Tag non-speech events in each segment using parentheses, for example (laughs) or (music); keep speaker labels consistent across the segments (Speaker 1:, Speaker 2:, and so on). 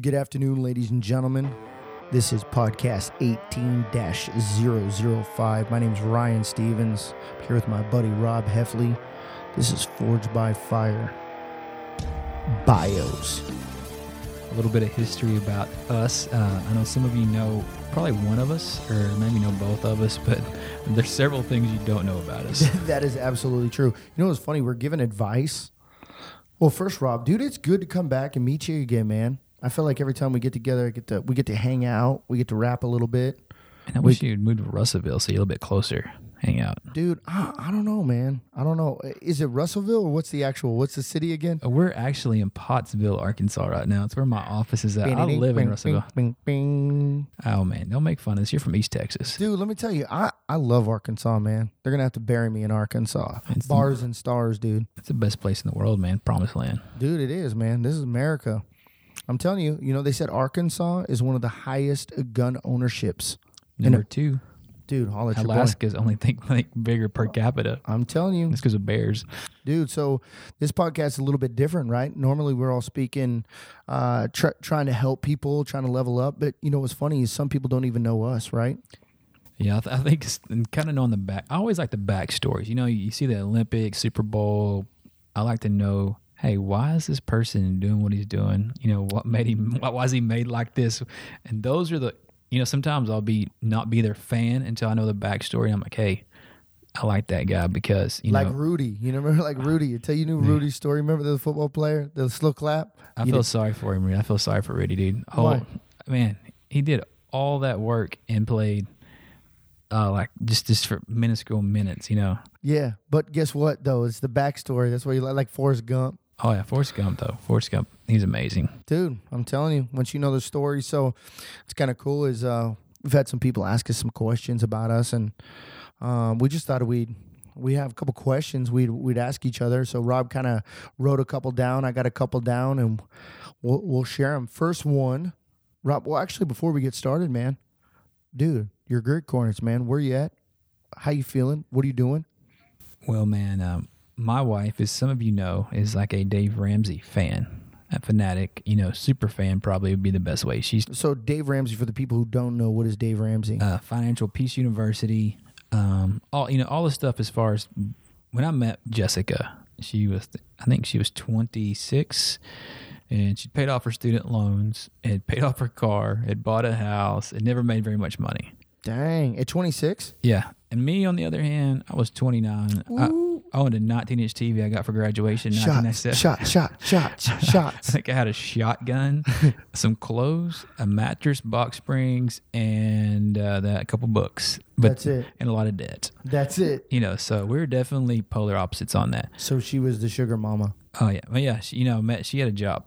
Speaker 1: Good afternoon, ladies and gentlemen. This is podcast 18 005. My name is Ryan Stevens. I'm here with my buddy Rob Heffley. This is Forged by Fire Bios.
Speaker 2: a little bit of history about us. Uh, I know some of you know probably one of us, or maybe know both of us, but (laughs) there's several things you don't know about us. (laughs)
Speaker 1: that is absolutely true. You know what's funny? We're giving advice. Well, first, Rob, dude, it's good to come back and meet you again, man. I feel like every time we get together, I get to we get to hang out, we get to rap a little bit.
Speaker 2: And I wish you'd move to Russellville so you're a little bit closer, hang out.
Speaker 1: Dude, I, I don't know, man. I don't know. Is it Russellville or what's the actual? What's the city again?
Speaker 2: Uh, We're actually in Pottsville, Arkansas right now. It's where my office is at. I live in Russellville.
Speaker 1: Bing, bing.
Speaker 2: Oh man, don't make fun of us. You're from East Texas.
Speaker 1: Dude, let me tell you, I, I love Arkansas, man. They're gonna have to bury me in Arkansas.
Speaker 2: It's-
Speaker 1: Bars and stars, dude.
Speaker 2: It's the best place in the world, man. Promised land.
Speaker 1: Dude, it is, man. This is America. I'm telling you, you know, they said Arkansas is one of the highest gun ownerships.
Speaker 2: Number two,
Speaker 1: Dude, holla at.
Speaker 2: Alaska's only think like bigger per capita.
Speaker 1: I'm telling you,
Speaker 2: It's because of bears.
Speaker 1: dude. So this podcast is a little bit different, right? Normally we're all speaking, uh, tr- trying to help people, trying to level up. But you know what's funny is some people don't even know us, right?
Speaker 2: Yeah, I, th- I think it's kind of knowing the back. I always like the backstories. You know, you see the Olympics, Super Bowl. I like to know, hey, why is this person doing what he's doing? You know, what made him? Why, why is he made like this? And those are the, you know, sometimes I'll be not be their fan until I know the backstory. I'm like, hey, I like that guy because you know
Speaker 1: like
Speaker 2: know
Speaker 1: Rudy, you know, (laughs) remember like Rudy? Until you knew Rudy's story. Remember the football player, the slow clap.
Speaker 2: I
Speaker 1: You
Speaker 2: feel
Speaker 1: did-
Speaker 2: sorry for him. I feel sorry for Rudy, dude. Oh
Speaker 1: Why?
Speaker 2: man, he did all that work and played, uh, like just just for minuscule minutes. You know.
Speaker 1: Yeah, but guess what though? It's the backstory. That's why you like like Forrest Gump.
Speaker 2: Oh yeah, Forrest Gump though. Forrest Gump, he's amazing.
Speaker 1: dude i'm telling you once you know the story so it's kind of cool is uh we've had some people ask us some questions about us and um we just thought we'd we have a couple questions we'd we'd ask each other. So rob kind of wrote a couple down i got a couple down and we'll we'll share them first one rob well actually before we get started man dude your great corners man where you at? How you feeling? What are you doing?
Speaker 2: Well, man, um, my wife, as some of you know, is like a Dave Ramsey fan, a fanatic. You know, super fan probably would be the best way. She's
Speaker 1: so dave ramsey for the people who don't know what is dave ramsey
Speaker 2: uh, Financial Peace University. Um, all you know, all the stuff as far as when I met Jessica, she was, I think she was 26. And she paid off her student loans, had paid off her car, had bought a house, had never made very much money.
Speaker 1: dang at 26
Speaker 2: Yeah. And me, on the other hand, I was 29. I, I owned a 19 inch TV I got for graduation.
Speaker 1: shots
Speaker 2: 1997.
Speaker 1: shot shot shot (laughs)
Speaker 2: I
Speaker 1: shots
Speaker 2: think I had a shotgun, (laughs) some clothes, a mattress, box springs, and uh, that a couple books. But,
Speaker 1: That's it.
Speaker 2: And a lot of debt.
Speaker 1: That's it.
Speaker 2: You know, so we are definitely polar opposites on that.
Speaker 1: So she was the sugar mama.
Speaker 2: Oh yeah, well yeah. She, you know, met, she had a job,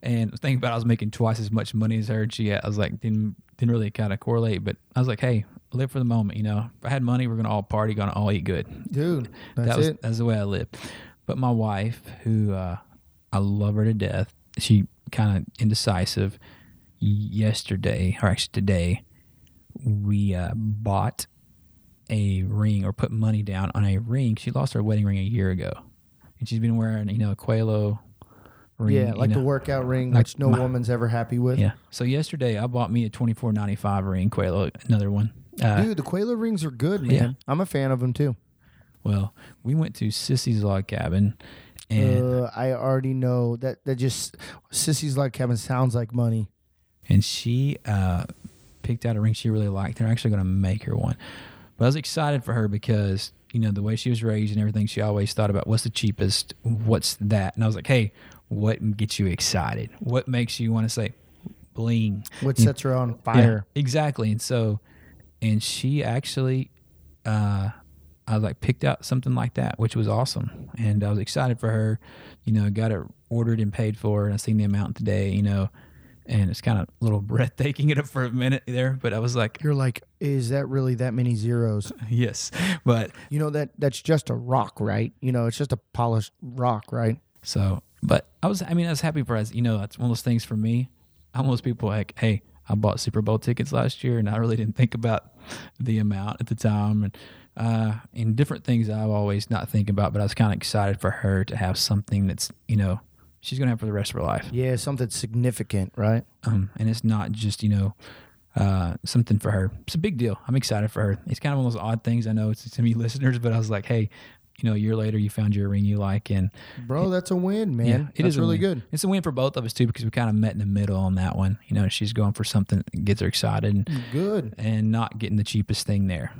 Speaker 2: and the thing about it, I was making twice as much money as her. And she, had, I was like, didn't didn't really kind of correlate, but I was like, hey, live for the moment. You know, if I had money, we're gonna all party, gonna all eat good.
Speaker 1: Dude, that's
Speaker 2: that was
Speaker 1: it.
Speaker 2: that's the way I live. But my wife, who uh, I love her to death, she kind of indecisive. Yesterday, or actually today, we uh, bought a ring or put money down on a ring. She lost her wedding ring a year ago, and she's been wearing you know a QALO ring.
Speaker 1: Yeah,
Speaker 2: you
Speaker 1: like
Speaker 2: know.
Speaker 1: the workout ring,
Speaker 2: like
Speaker 1: which no
Speaker 2: my-
Speaker 1: woman's ever happy with.
Speaker 2: Yeah. So yesterday, I bought me a twenty four ninety five ring QALO, another one. Uh,
Speaker 1: Dude, the Quail rings are good, man.
Speaker 2: Yeah.
Speaker 1: I'm a fan of them too.
Speaker 2: well, we went to Sissy's Log Cabin, and
Speaker 1: Uh, I already know that that just Sissy's Log Cabin sounds like money.
Speaker 2: and she uh, picked out a ring she really liked. They're actually going to make her one. But I was excited for her because you know the way she was raised and everything. She always thought about what's the cheapest, what's that, and I was like, hey, what gets you excited? What makes you want to say bling?
Speaker 1: What sets her on fire?
Speaker 2: Yeah, exactly. And so, and she actually, uh, I was like picked out something like that, which was awesome, and I was excited for her. You know, got it ordered and paid for, and I seen the amount today. You know, and it's kind of a little (laughs) breathtaking it (laughs) up for a minute there, but I was like,
Speaker 1: You're like, is that really that many zeros? (laughs)
Speaker 2: yes, but
Speaker 1: You know that that's just a rock, right? You know, it's just a polished rock, right?
Speaker 2: So, but I was, I mean, I was happy for us. You know, that's one of those things for me. I'm one of those people like, hey, I bought Super Bowl tickets last year and I really didn't think about the amount at the time. And uh, and different things I've always not think about, but I was kind of excited for her to have something that's you know she's gonna have for the rest of her life.
Speaker 1: Yeah, something significant, right?
Speaker 2: Um, and it's not just you know uh, something for her. It's a big deal. I'm excited for her. It's kind of one of those odd things. I know it's to me (laughs) listeners, but I was like, hey, you know, a year later you found your ring you like, and
Speaker 1: Bro, that's a win, man.
Speaker 2: yeah,
Speaker 1: it
Speaker 2: it
Speaker 1: is really good.
Speaker 2: It's a win for both of us too because we kind of met in the middle on that one. You know, she's going for something that gets her excited and,
Speaker 1: Good.
Speaker 2: and not getting the cheapest thing there.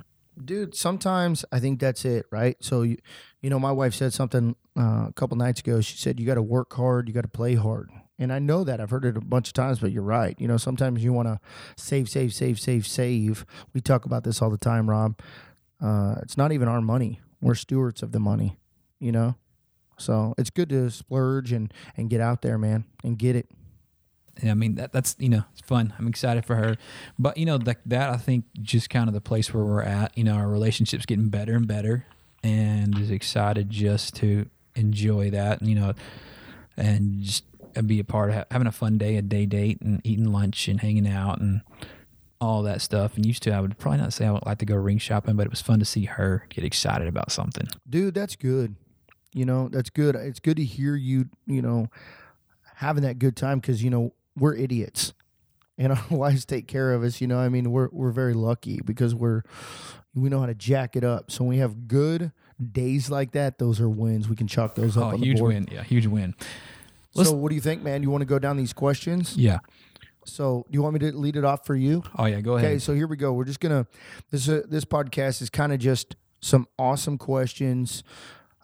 Speaker 1: Dude, sometimes I think that's it, right? So you you know, my wife said something uh, a couple nights ago. She said you got to work hard, you got to play hard. And I know that. I've heard it a bunch of times, but you're right. You know, sometimes you want to save, save, save, save, save. We talk about this all the time, Rob. Uh, it's not even our money. We're stewards of the money, you know? So it's good to splurge and, and get out there, man, and get it.
Speaker 2: Yeah, I mean that that's you know it's fun. I'm excited for her, but you know that that I think just kind of the place where we're at. You know, our relationship's getting better and better, and is excited just to enjoy that. You know, and just be a part of ha- having a fun day, a day date, and eating lunch and hanging out and all that stuff. And used to, I would probably not say I would like to go ring shopping, but it was fun to see her get excited about something.
Speaker 1: dude that's good you know that's good it's good to hear you you know having that good time because you know we're idiots and (laughs) our wives take care of us you know i mean we're we're very lucky because we're we know how to jack it up so when we have good days like that those are wins we can chalk those up
Speaker 2: Oh,
Speaker 1: on
Speaker 2: huge win! Yeah, huge win. Let's-
Speaker 1: so what do you think man you want to go down these questions
Speaker 2: Yeah.
Speaker 1: So do you want me to lead it off for you
Speaker 2: Oh yeah. Go ahead.
Speaker 1: Okay, so here we go. We're just gonna this uh, this podcast is kind of just some awesome questions,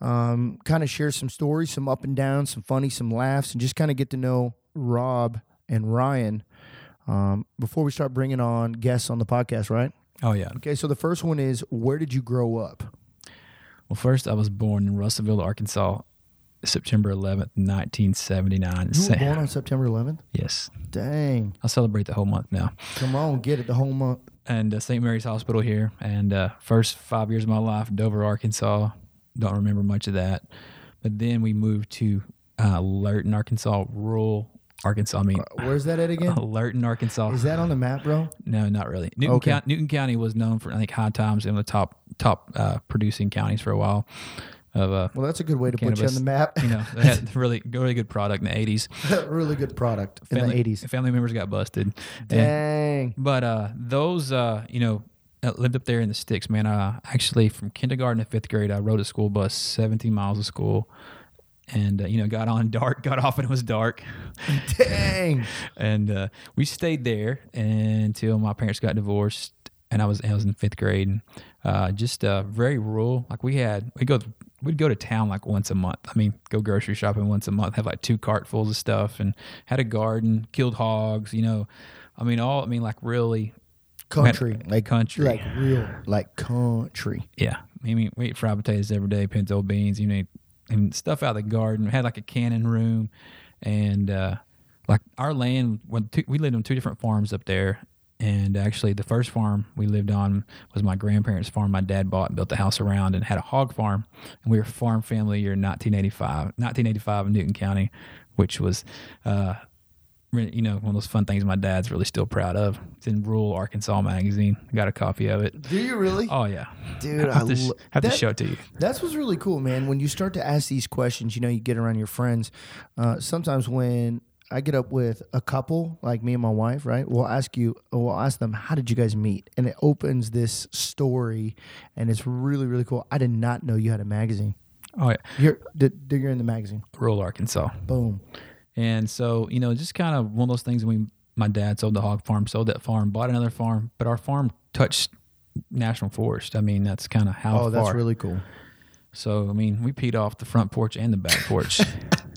Speaker 1: um, kind of share some stories, some up and downs, some funny, some laughs, and just kind of get to know Rob and Ryan um, before we start bringing on guests on the podcast. Right?
Speaker 2: Oh yeah.
Speaker 1: Okay. So the first one is where did you grow up?
Speaker 2: Well, first, I was born in Russellville, Arkansas, September 11th, 1979.
Speaker 1: You were born on September 11th.
Speaker 2: yes.
Speaker 1: Dang!
Speaker 2: I'll celebrate the whole month now.
Speaker 1: Come on, get it the whole month.
Speaker 2: And uh, St. Mary's Hospital here. And uh, first five years of my life, Dover, Arkansas. Don't remember much of that. But then we moved to uh, Lurton, Arkansas, rural Arkansas. I mean,
Speaker 1: Where's that at again? (laughs)
Speaker 2: Lurton, Arkansas.
Speaker 1: Is that on the map, bro?
Speaker 2: No, not really. Newton,
Speaker 1: Okay.
Speaker 2: County, Newton County was known for I think high times in the top top uh, producing counties for a while. Of uh,
Speaker 1: Well, that's a good way to put you on the map.
Speaker 2: you know, they had (laughs) really really good product in the eighties. (laughs)
Speaker 1: really good product in
Speaker 2: Family,
Speaker 1: the 80s.
Speaker 2: family members got busted. And-
Speaker 1: Dang.
Speaker 2: but uh, those uh, you know lived up there in the sticks, man. Uh, actually, from kindergarten to fifth grade, I rode a school bus, seventeen miles of school, and uh, you know got on (laughs) dark, got off, and it was dark.
Speaker 1: Dang.
Speaker 2: and uh, we stayed there until my parents got divorced and I was I was in fifth grade and uh, just uh, very rural like we had we go we'd go to town like once a month I mean go grocery shopping once a month have like two cartfuls of stuff and had a garden killed hogs you know I mean all I mean like really
Speaker 1: country, like
Speaker 2: country.
Speaker 1: like real, like country.
Speaker 2: yeah I mean we eat fried potatoes every day pinto beans you know and stuff out of the garden we had like a cannon room and uh, like our land when two, we lived on two different farms up there and actually the first farm we lived on was my grandparents farm my dad bought and built the house around and had a hog farm and we were a farm family year 1985 1985 in newton county which was uh you know one of those fun things my dad's really still proud of it's in rural arkansas magazine I got a copy of it
Speaker 1: Do you really?
Speaker 2: oh yeah
Speaker 1: Dude,
Speaker 2: I have,
Speaker 1: I
Speaker 2: to,
Speaker 1: lo-
Speaker 2: have to show it to you
Speaker 1: That's what's really cool, man. When you start to ask these questions, you know, you get around your friends. Uh, sometimes when I get up with a couple, like me and my wife, right? We'll ask you, we'll ask them, how did you guys meet? And it opens this story, and it's really, really cool. I did not know you had a magazine.
Speaker 2: oh yeah
Speaker 1: You're, did, you're in the magazine.
Speaker 2: rural arkansas
Speaker 1: Boom.
Speaker 2: And so, you know, just kind of one of those things when we, my dad sold the hog farm, sold that farm, bought another farm, but our farm touched national forest. I mean, that's kind of how
Speaker 1: Oh,
Speaker 2: far.
Speaker 1: that's really cool.
Speaker 2: so, I mean, we peed off the front porch and the back porch. (laughs)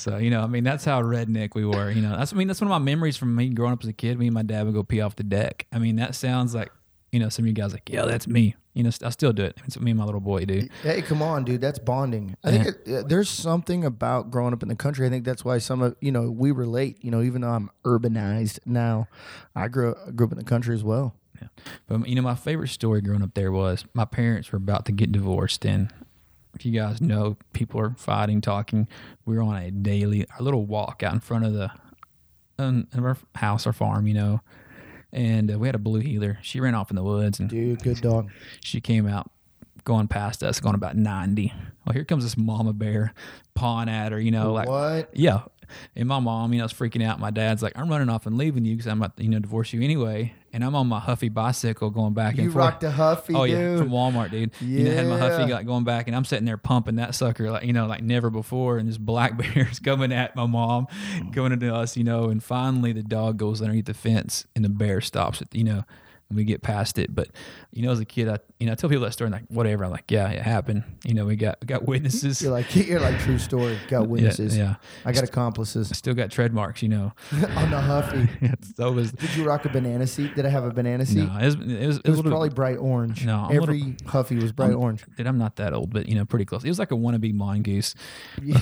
Speaker 2: so, you know, I mean, that's how redneck we were. You know, that's, I mean, that's one of my memories from me growing up as a kid. Me and my dad would go pee off the deck. I mean, that sounds like, you know, some of you guys like, yeah, that's me. You know, I still do it. It's me and my little boy do.
Speaker 1: Hey, come on, dude. That's bonding. I think it, there's something about growing up in the country. I think that's why some of you know we relate. You know, even though I'm urbanized now, I grew grew up in the country as well. Yeah.
Speaker 2: But you know, my favorite story growing up there was my parents were about to get divorced, and you guys know, people are fighting, talking. We were on a daily, our little walk out in front of the um, of our house, our farm, you know, and uh, we had a blue heeler. She ran off in the woods, and
Speaker 1: Dude, good dog.
Speaker 2: she came out going past us, going about ninety, Well, here comes this mama bear pawing at her, you know, like
Speaker 1: what?
Speaker 2: yeah. And my mom, you know, is freaking out. My dad's like, I'm running off and leaving you because I'm about to, you know, divorce you anyway. And I'm on my Huffy bicycle going back and
Speaker 1: You
Speaker 2: forth.
Speaker 1: rocked a Huffy,
Speaker 2: Oh
Speaker 1: dude.
Speaker 2: yeah, from Walmart, dude. You know, I had my Huffy like going back, and I'm sitting there pumping that sucker like you know, like never before. And this black (laughs) bear's coming at my mom, coming into us, you know. And finally, the dog goes underneath the fence, and the bear stops it, you know. And we get past it, but you know, as a kid, I you know, I tell people that story, and like whatever. I'm like, yeah, it happened. You know, we got we got witnesses.
Speaker 1: You're like (laughs) you're like true story. Got witnesses.
Speaker 2: Yeah, yeah.
Speaker 1: I got accomplices I
Speaker 2: Still got tread marks, you know. (laughs)
Speaker 1: on the Huffy. (laughs)
Speaker 2: so was
Speaker 1: Did you rock a banana seat? Did I have a banana seat?
Speaker 2: no, it was it was, it was,
Speaker 1: It was
Speaker 2: little-
Speaker 1: probably bright orange.
Speaker 2: No, I'm
Speaker 1: every Huffy was bright orange.
Speaker 2: Dude, I'm not that old, but you know, pretty close. It was like a wannabe mongoose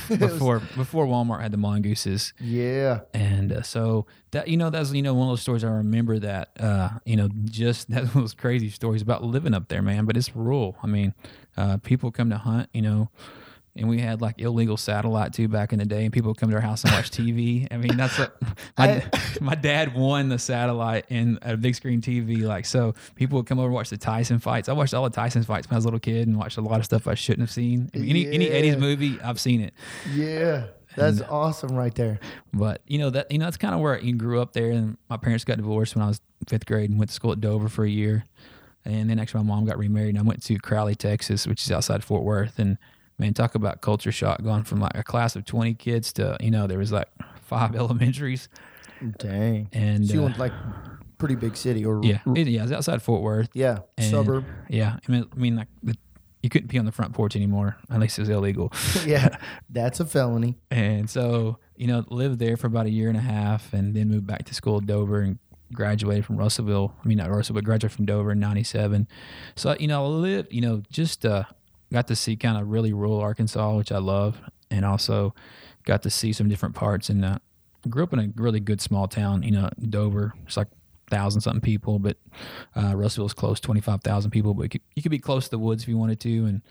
Speaker 2: before before Walmart had the mongooses.
Speaker 1: yeah.
Speaker 2: And uh, so that you know that's you know one of those stories I remember that uh, you know just that was crazy stories about living up there, man. But it's rural. I mean, uh, people come to hunt, you know, and we had like illegal satellite too back in the day, and people would come to our house and watch TV. I mean, that's what my, (laughs) my dad won the satellite and a big screen TV. Like so, people would come over and watch the Tyson fights. I watched all the Tyson fights when I was a little kid and watched a lot of stuff I shouldn't have seen. I mean, any any Eddie's movie, I've seen it.
Speaker 1: Yeah. That's awesome right there.
Speaker 2: But you know that you know that's kind of where I grew up there. And my parents got divorced when I was fifth grade and went to school at Dover for a year. And then actually my mom got remarried and I went to Crowley, Texas, which is outside Fort Worth. And man, talk about culture shock going from like a class of twenty kids to you know there was like five (laughs) elementaries.
Speaker 1: Dang.
Speaker 2: And
Speaker 1: so you
Speaker 2: uh,
Speaker 1: went like pretty big city or
Speaker 2: yeah, it, yeah, it was outside Fort Worth.
Speaker 1: yeah
Speaker 2: And-
Speaker 1: suburb.
Speaker 2: Yeah, I mean, I mean like the, you couldn't pee on the front porch anymore. At least it was illegal. (laughs)
Speaker 1: yeah, (laughs) that's a felony.
Speaker 2: And so, you know, lived there for about a year and a half and then moved back to school at Dover and graduated from Russellville. I mean, not Russellville, but graduated from Dover in 97. So, you know, I lived, you know, just uh, got to see kind of really rural Arkansas, which I love. And also got to see some different parts. And uh, grew up in a really good small town, you know, Dover. It's like thousand something people, but uh, Russellville's close, 25,000 people. But you could, you could be close to the woods if you wanted to. And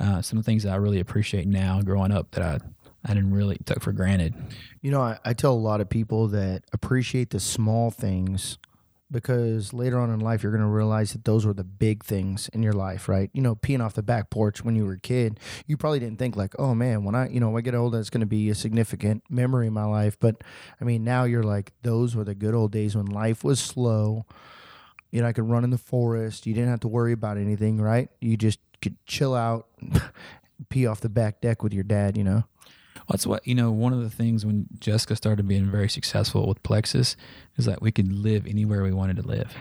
Speaker 2: uh, some of the things that I really appreciate now growing up that I, I didn't really took for granted.
Speaker 1: You know, I, I tell a lot of people that appreciate the small things because later on in life you're going to realize that those were the big things in your life, right? You know, peeing off the back porch when you were a kid, you probably didn't think like, "Oh man, when I, you know, when I get older, it's going to be a significant memory in my life." But I mean, now you're like, those were the good old days when life was slow. You know, I could run in the forest. You didn't have to worry about anything, right? You just could chill out, (laughs) pee off the back deck with your dad. You know.
Speaker 2: That's what you know. One of the things when Jessica started being very successful with Plexus is that we could live anywhere we wanted to live,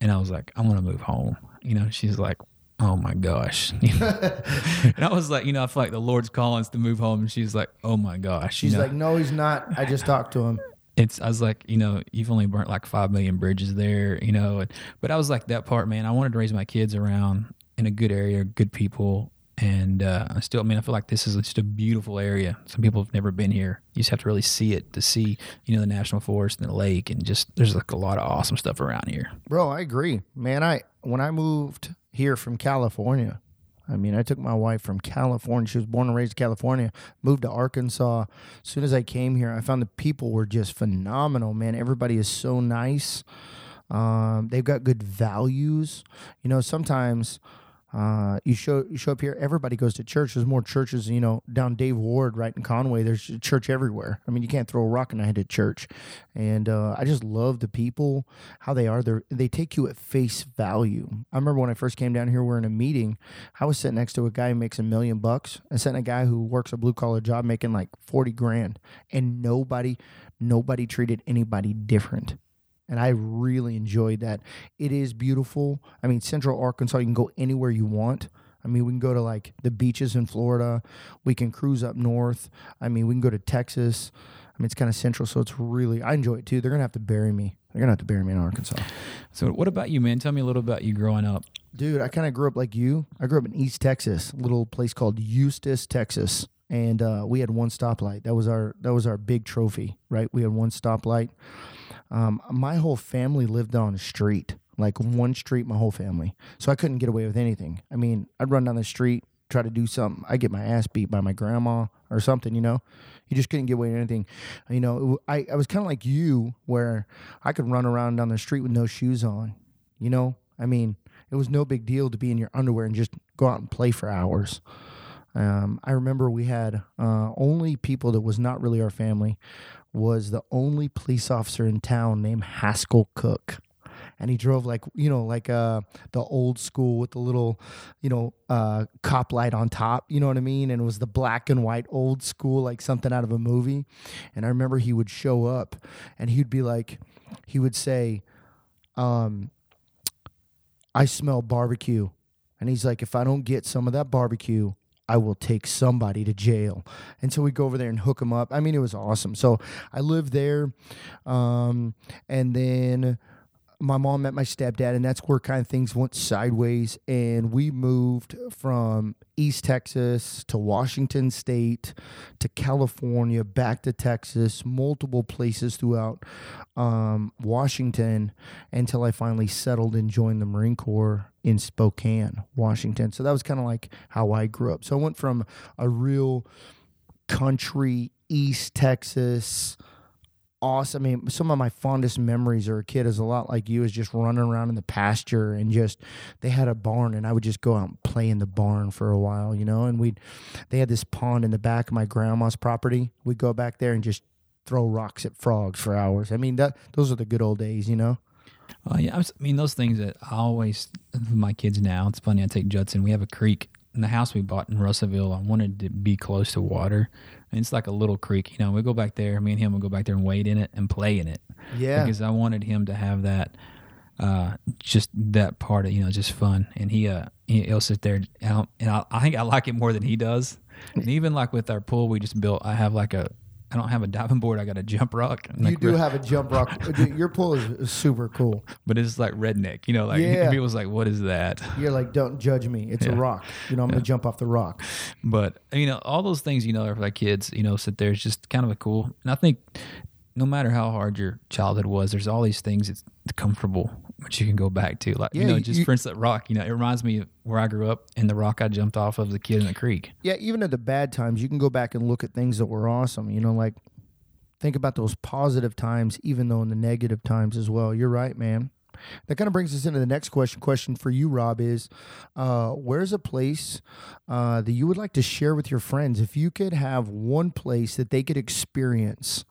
Speaker 2: and I was like, I want to move home. You know, she's like, Oh my gosh, (laughs) You know? (laughs) and I was like, you know, I feel like the Lord's calling us to move home, and she's like, Oh my gosh,
Speaker 1: She's
Speaker 2: you know?
Speaker 1: like, no, he's not. I just talked to him.
Speaker 2: it's I was like, you know, you've only burnt like five million bridges there, you know. And, but I was like that part, man. I wanted to raise my kids around in a good area, good people, and uh, I still, I mean, I feel like this is just a beautiful area. Some people have never been here. You just have to really see it to see, you know, the national forest and the lake, and just there's like a lot of awesome stuff around here.
Speaker 1: Bro, I agree. Man, I when I moved here from California, I mean, I took my wife from California. She was born and raised in California, moved to Arkansas. As soon as I came here, I found the people were just phenomenal, man. Everybody is so nice. Um, they've got good values. You know, sometimes uh, you show you show up here, everybody goes to church. There's more churches, you know, down Dave Ward, right in Conway. There's a church everywhere. I mean, you can't throw a rock and I head to church. And uh, I just love the people, how they are. They they take you at face value. I remember when I first came down here, we are in a meeting. I was sitting next to a guy who makes a million bucks. I sent a guy who works a blue collar job making like forty grand, and nobody, nobody treated anybody different and I really enjoyed that. It is beautiful. I mean, Central Arkansas, you can go anywhere you want. I mean, we can go to like the beaches in Florida. We can cruise up north. I mean, we can go to Texas. I mean, it's kind of central, so it's really I enjoy it too. They're gonna have to bury me. They're gonna have to bury me in Arkansas,
Speaker 2: So, what about you, man? Tell me a little about you growing up.
Speaker 1: dude. I kind of grew up like you. I grew up in East Texas, a little place called Eustis, Texas, and uh, we had one stoplight. That was our that was our big trophy, right? We had one stoplight. Um, my whole family lived on a street, like one street, my whole family. So I couldn't get away with anything. I mean, I'd run down the street, try to do something. I get my ass beat by my grandma or something, you know? You just couldn't get away with anything. You know, I I was kind of like you, where I could run around down the street with no shoes on, you know? I mean, it was no big deal to be in your underwear and just go out and play for hours. Um, I remember we had uh, only people that was not really our family was the only police officer in town named Haskell Cook. And he drove like you know like uh the old school with the little you know uh cop light on top you know what I mean? And it was the black and white old school like something out of a movie. And I remember he would show up and he'd be like he would say um I smell barbecue. And he's like if I don't get some of that barbecue I will take somebody to jail. And so we go over there and hook them up. I mean, it was awesome. So I lived there. Um, and then my mom met my stepdad, and that's where kind of things went sideways. And we moved from East Texas to Washington State to California, back to Texas, multiple places throughout um, Washington until I finally settled and joined the Marine Corps in Spokane, Washington. So that was kind of like how I grew up. So I went from a real country, East Texas, awesome. I mean, some of my fondest memories as a kid is a lot like you, is just running around in the pasture and just they had a barn and I would just go out and play in the barn for a while, you know. And we'd they had this pond in the back of my grandma's property. We'd go back there and just throw rocks at frogs for hours. I mean, that those are the good old days, you know.
Speaker 2: Well, yeah, I, was, I mean those things that I always my kids now. It's funny. I take Judson. We have a creek in the house we bought in Russellville. I wanted to be close to water. And it's like a little creek. You know, we go back there. Me and him will go back there and wade in it and play in it.
Speaker 1: Yeah.
Speaker 2: Because I wanted him to have that, uh, just that part of you know just fun. And he uh he, will sit there and, and I, I think I like it more than he does. And even like with our pool we just built, I have like a I don't have a diving board. I got a jump rock.
Speaker 1: You do have a jump rock. (laughs) Dude, Your pool is, is super cool.
Speaker 2: but it's like redneck. You know, like
Speaker 1: Yeah.
Speaker 2: people's like, what is that?
Speaker 1: You're like, don't judge me. It's a rock. You know, I'm gonna jump off the rock.
Speaker 2: But you know, all those things you know are for like kids. You know, sit there. It's just kind of a cool. And I think no matter how hard your childhood was, there's all these things that's comfortable which you can go back to. Like
Speaker 1: Yeah,
Speaker 2: you know, just
Speaker 1: you-
Speaker 2: for instance, rock. You know, it reminds me of where I grew up and the rock I jumped off of the kid in the creek.
Speaker 1: Yeah, even at the bad times, you can go back and look at things that were awesome. You know, like think about those positive times, even though in the negative times as well. You're right, man. That kind of brings us into the next question. Question for you, Rob, is uh, where's a place uh, that you would like to share with your friends? If you could have one place that they could experience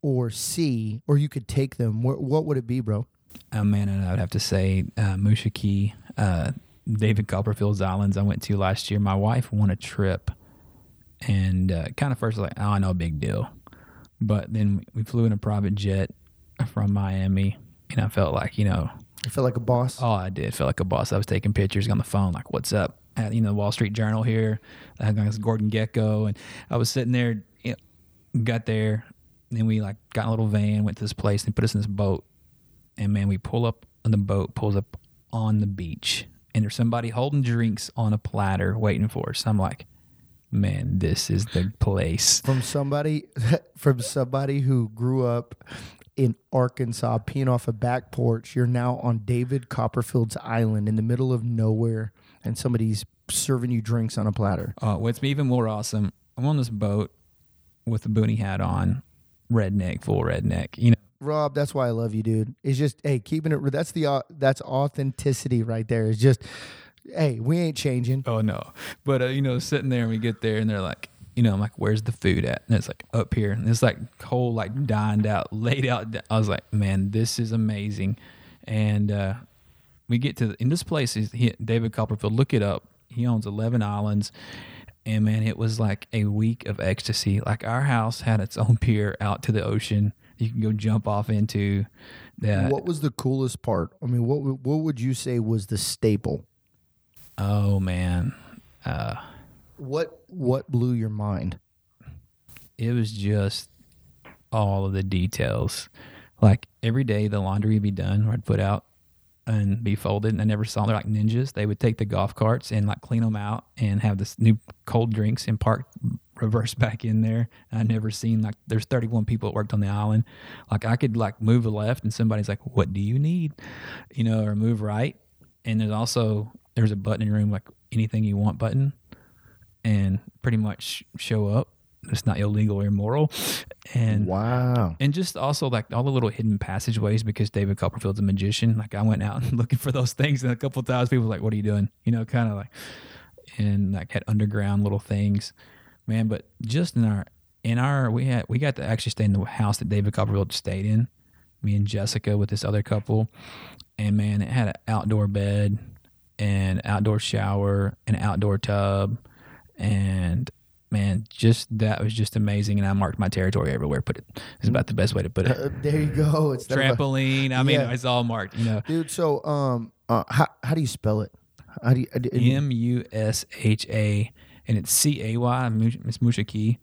Speaker 1: or see, or you could take them, wh- what would it be, bro?
Speaker 2: Oh man, and I would have to say uh, Musha Cay, uh, David Copperfield's Islands. I went to last year. My wife won a trip, and uh, kind of first like, oh, no big deal, but then we flew in a private jet from Miami, and I felt like you know,
Speaker 1: I feel like a boss.
Speaker 2: oh, I did feel like a boss. I was taking pictures on the phone, like, what's up? Had, you know, Wall Street Journal here. I had this Gordon Gekko, and I was sitting there. You know, got there, then we like got in a little van, went to this place, and they put us in this boat and man, we pull up on the boat, pulls up on the beach, and there's somebody holding drinks on a platter waiting for us. I'm like, man, this is the place.
Speaker 1: from somebody (laughs) from somebody who grew up in Arkansas peeing off a back porch. You're now on David Copperfield's island in the middle of nowhere, and somebody's serving you drinks on a platter.
Speaker 2: Uh, what's even more awesome, I'm on this boat with a boonie hat on, redneck, full redneck. You know,
Speaker 1: Rob, that's why I love you, dude. It's just hey, keeping it. That's the au- that's authenticity right there. It's just hey, we ain't changing.
Speaker 2: oh no, but uh, you know, sitting there and we get there and they're like. You know, I'm like, where's the food at? And it's like up here. And it's like whole like dined out, (laughs) laid out. I was like, man, this is amazing. And uh, we get to in this place is he, David Copperfield. Look it up. He owns eleven islands, and man, it was like a week of ecstasy. Like our house had its own (laughs) pier out to the ocean. You can go jump off into. That.
Speaker 1: what was the coolest part? I mean, what what would you say was the staple?
Speaker 2: Oh man, uh,
Speaker 1: What what blew your mind?
Speaker 2: it was just all of the details. Like every day, the laundry would be done, or I'd put out and be folded. And I never saw them. They're like ninjas. They would take the golf carts and like clean them out and have this new cold drinks and park reverse back in there. I never seen like there's 31 people that worked on the island. Like I could like move left and somebody's like, "What do you need?" You know, or move right. And there's also there's a button in your room like anything you want button, and pretty much show up. It's not illegal or immoral, and
Speaker 1: Wow.
Speaker 2: and just also like all the little hidden passageways because David Copperfield's a magician. Like I went out (laughs) looking for those things, and a couple of times people were like, "What are you doing?" You know, kind of like, and like had underground little things, man. But just in our in our we had we got to actually stay in the house that David Copperfield stayed in. Me and Jessica with this other couple, and man, it had an outdoor bed, and outdoor shower, an outdoor tub, and man, just that was just amazing. And I marked my territory everywhere. Put it is about the best way to put it.
Speaker 1: Uh, there you go. (laughs) It's
Speaker 2: Trampoline. I mean,
Speaker 1: Yeah.
Speaker 2: it's all marked. You know,
Speaker 1: dude. So, um, uh, how how do you spell it? How do you? uh,
Speaker 2: M U S H A, and it's C A Y. It's Musha Cay.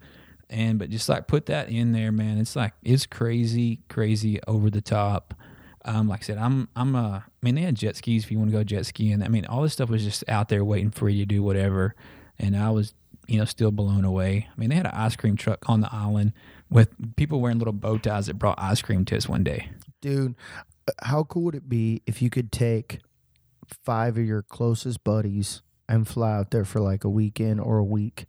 Speaker 2: And but just like put that in there, man. It's like it's crazy, crazy over the top. Um, like I said, I'm I'm uh, I mean, they had jet skis if you want to go jet skiing. I mean, all this stuff was just out there waiting for you to do whatever. And I was, you know, still blown away. I mean, they had an ice cream truck on the island with people wearing little bow ties that brought ice cream to us one day.
Speaker 1: dude, uh, how cool would it be if you could take five of your closest buddies and fly out there for like a weekend or a week?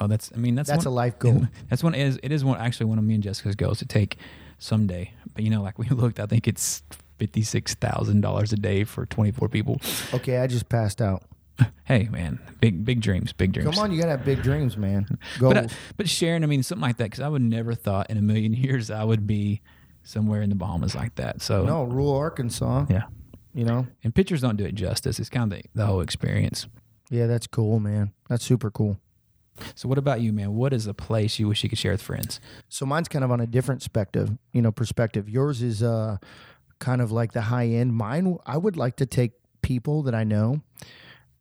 Speaker 2: Oh, that's I mean that's
Speaker 1: That's
Speaker 2: one,
Speaker 1: a life (laughs) goal.
Speaker 2: That's one. It is, it is one actually one of me and Jessica's goals to take someday. But you know, like (laughs) we looked, I think it's fifty six thousand dollars a day for twenty four people.
Speaker 1: Okay, I just passed out. (laughs)
Speaker 2: Hey, man, big big dreams, big dreams.
Speaker 1: Come on, you gotta have big dreams, man. Uh, goals.
Speaker 2: But I, but Sharon, I mean, something like that because I would never thought in a million years I would be somewhere in the Bahamas like that. So
Speaker 1: no, rural Arkansas.
Speaker 2: yeah,
Speaker 1: You know.
Speaker 2: and pictures don't do it justice. It's kind of the, the whole experience.
Speaker 1: Yeah, that's cool, man. That's super cool.
Speaker 2: So what about you, man? What is a place you wish you could share with friends?
Speaker 1: So mine's kind of on a different perspective, you know, perspective. Yours is uh kind of like the high end. Mine I would like to take people that I know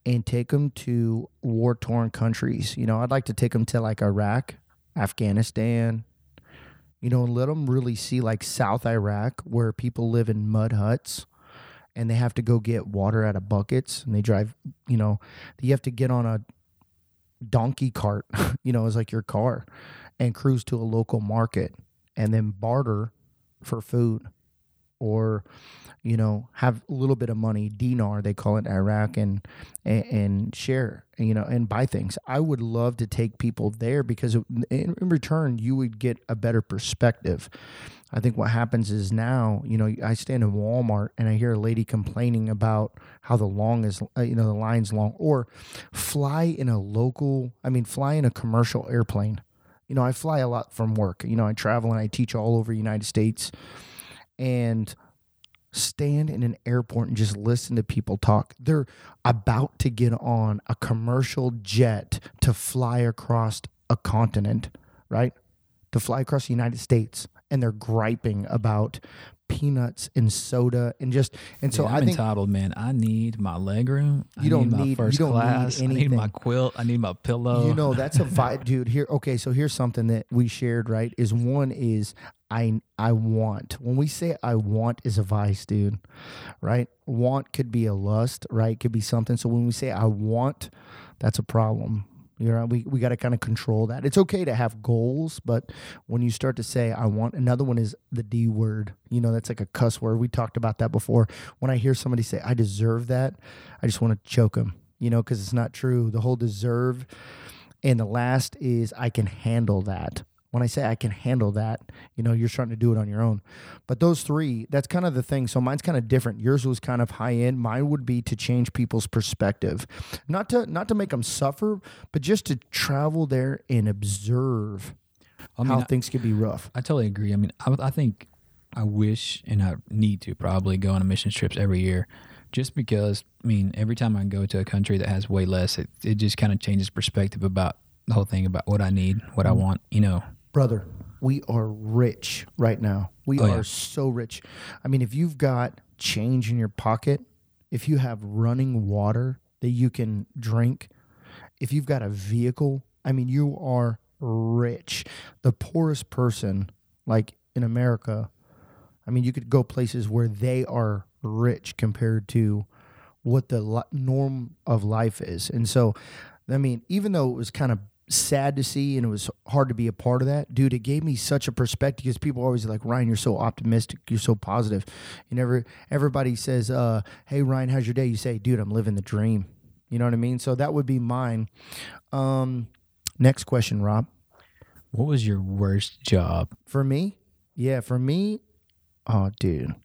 Speaker 1: and take them to war torn countries. You know, I'd like to take them to like Iraq, Afghanistan, you know, and let them really see like South Iraq where people live in mud huts and they have to go get water out of buckets and they drive, you know, you have to get on a donkey cart, (laughs) you know, as like your car and cruise to a local market and then barter for food or you know have a little bit of money dinar they call it iraq and and, and share you know and buy things. I would love to take people there because in return you would get a better perspective i think what happens is now you know i stand in walmart and i hear a lady complaining about how the long is uh, you know the line's long or fly in a local i mean fly in a commercial airplane you know, I fly a lot from work. You know, I travel and I teach all over the United States and stand in an airport and just listen to people talk. They're about to get on a commercial jet to fly across a continent, right? To fly across the United States. And they're griping about peanuts and soda and just and so
Speaker 2: Yeah,
Speaker 1: I
Speaker 2: I'm
Speaker 1: think
Speaker 2: entitled, man. I need my leg room. I
Speaker 1: You don't
Speaker 2: need my
Speaker 1: need- you
Speaker 2: first
Speaker 1: don't need
Speaker 2: class. I need my quilt. I need my pillow.
Speaker 1: You know, that's a (laughs) vibe, dude. Here, okay. So here's something that we shared. Right, is one is I I want. When we say I want is a vice, dude. Right, want could be a lust. Right, could be something. So when we say I want, that's a problem. You know, we, we got to kind of control that. It's okay to have goals, but when you start to say I want, another one is the D word. You know, that's like a cuss word. We talked about that before. When I hear somebody say I deserve that, I just want to choke them. You know, because it's not true. The whole deserve and the last is I can handle that. When I say I can handle that, you know, you're starting to do it on your own. But those three, that's kind of the thing. So mine's kind of different. Yours was kind of high end. Mine would be to change people's perspective, not to not to make them suffer, but just to travel there and observe
Speaker 2: I mean,
Speaker 1: how
Speaker 2: I,
Speaker 1: things could be rough.
Speaker 2: I totally agree. I mean, I, I think I wish and I need to probably go on a mission trips every year, just because. I mean, every time I go to a country that has way less, it it just kind of changes perspective about the whole thing about what I need, what
Speaker 1: Mm-hmm.
Speaker 2: I want. You know,
Speaker 1: brother, we are rich right now. We
Speaker 2: Oh,
Speaker 1: are
Speaker 2: yeah.
Speaker 1: so rich. I mean, if you've got change in your pocket, if you have running water that you can drink, if you've got a vehicle, I mean, you are rich. The poorest person, like in America, I mean, you could go places where they are rich compared to what the norm of life is. And so, I mean, even though it was kind of sad to see and it was hard to be a part of that, dude, it gave me such a perspective because people are always like, Ryan, you're so optimistic, you're so positive. You never, everybody says, uh, hey, Ryan, how's your day? You say, dude, I'm living the dream. You know what I mean? So that would be mine. Um, next question, Rob.
Speaker 2: what was your worst job?
Speaker 1: For me, yeah, for me, oh, dude,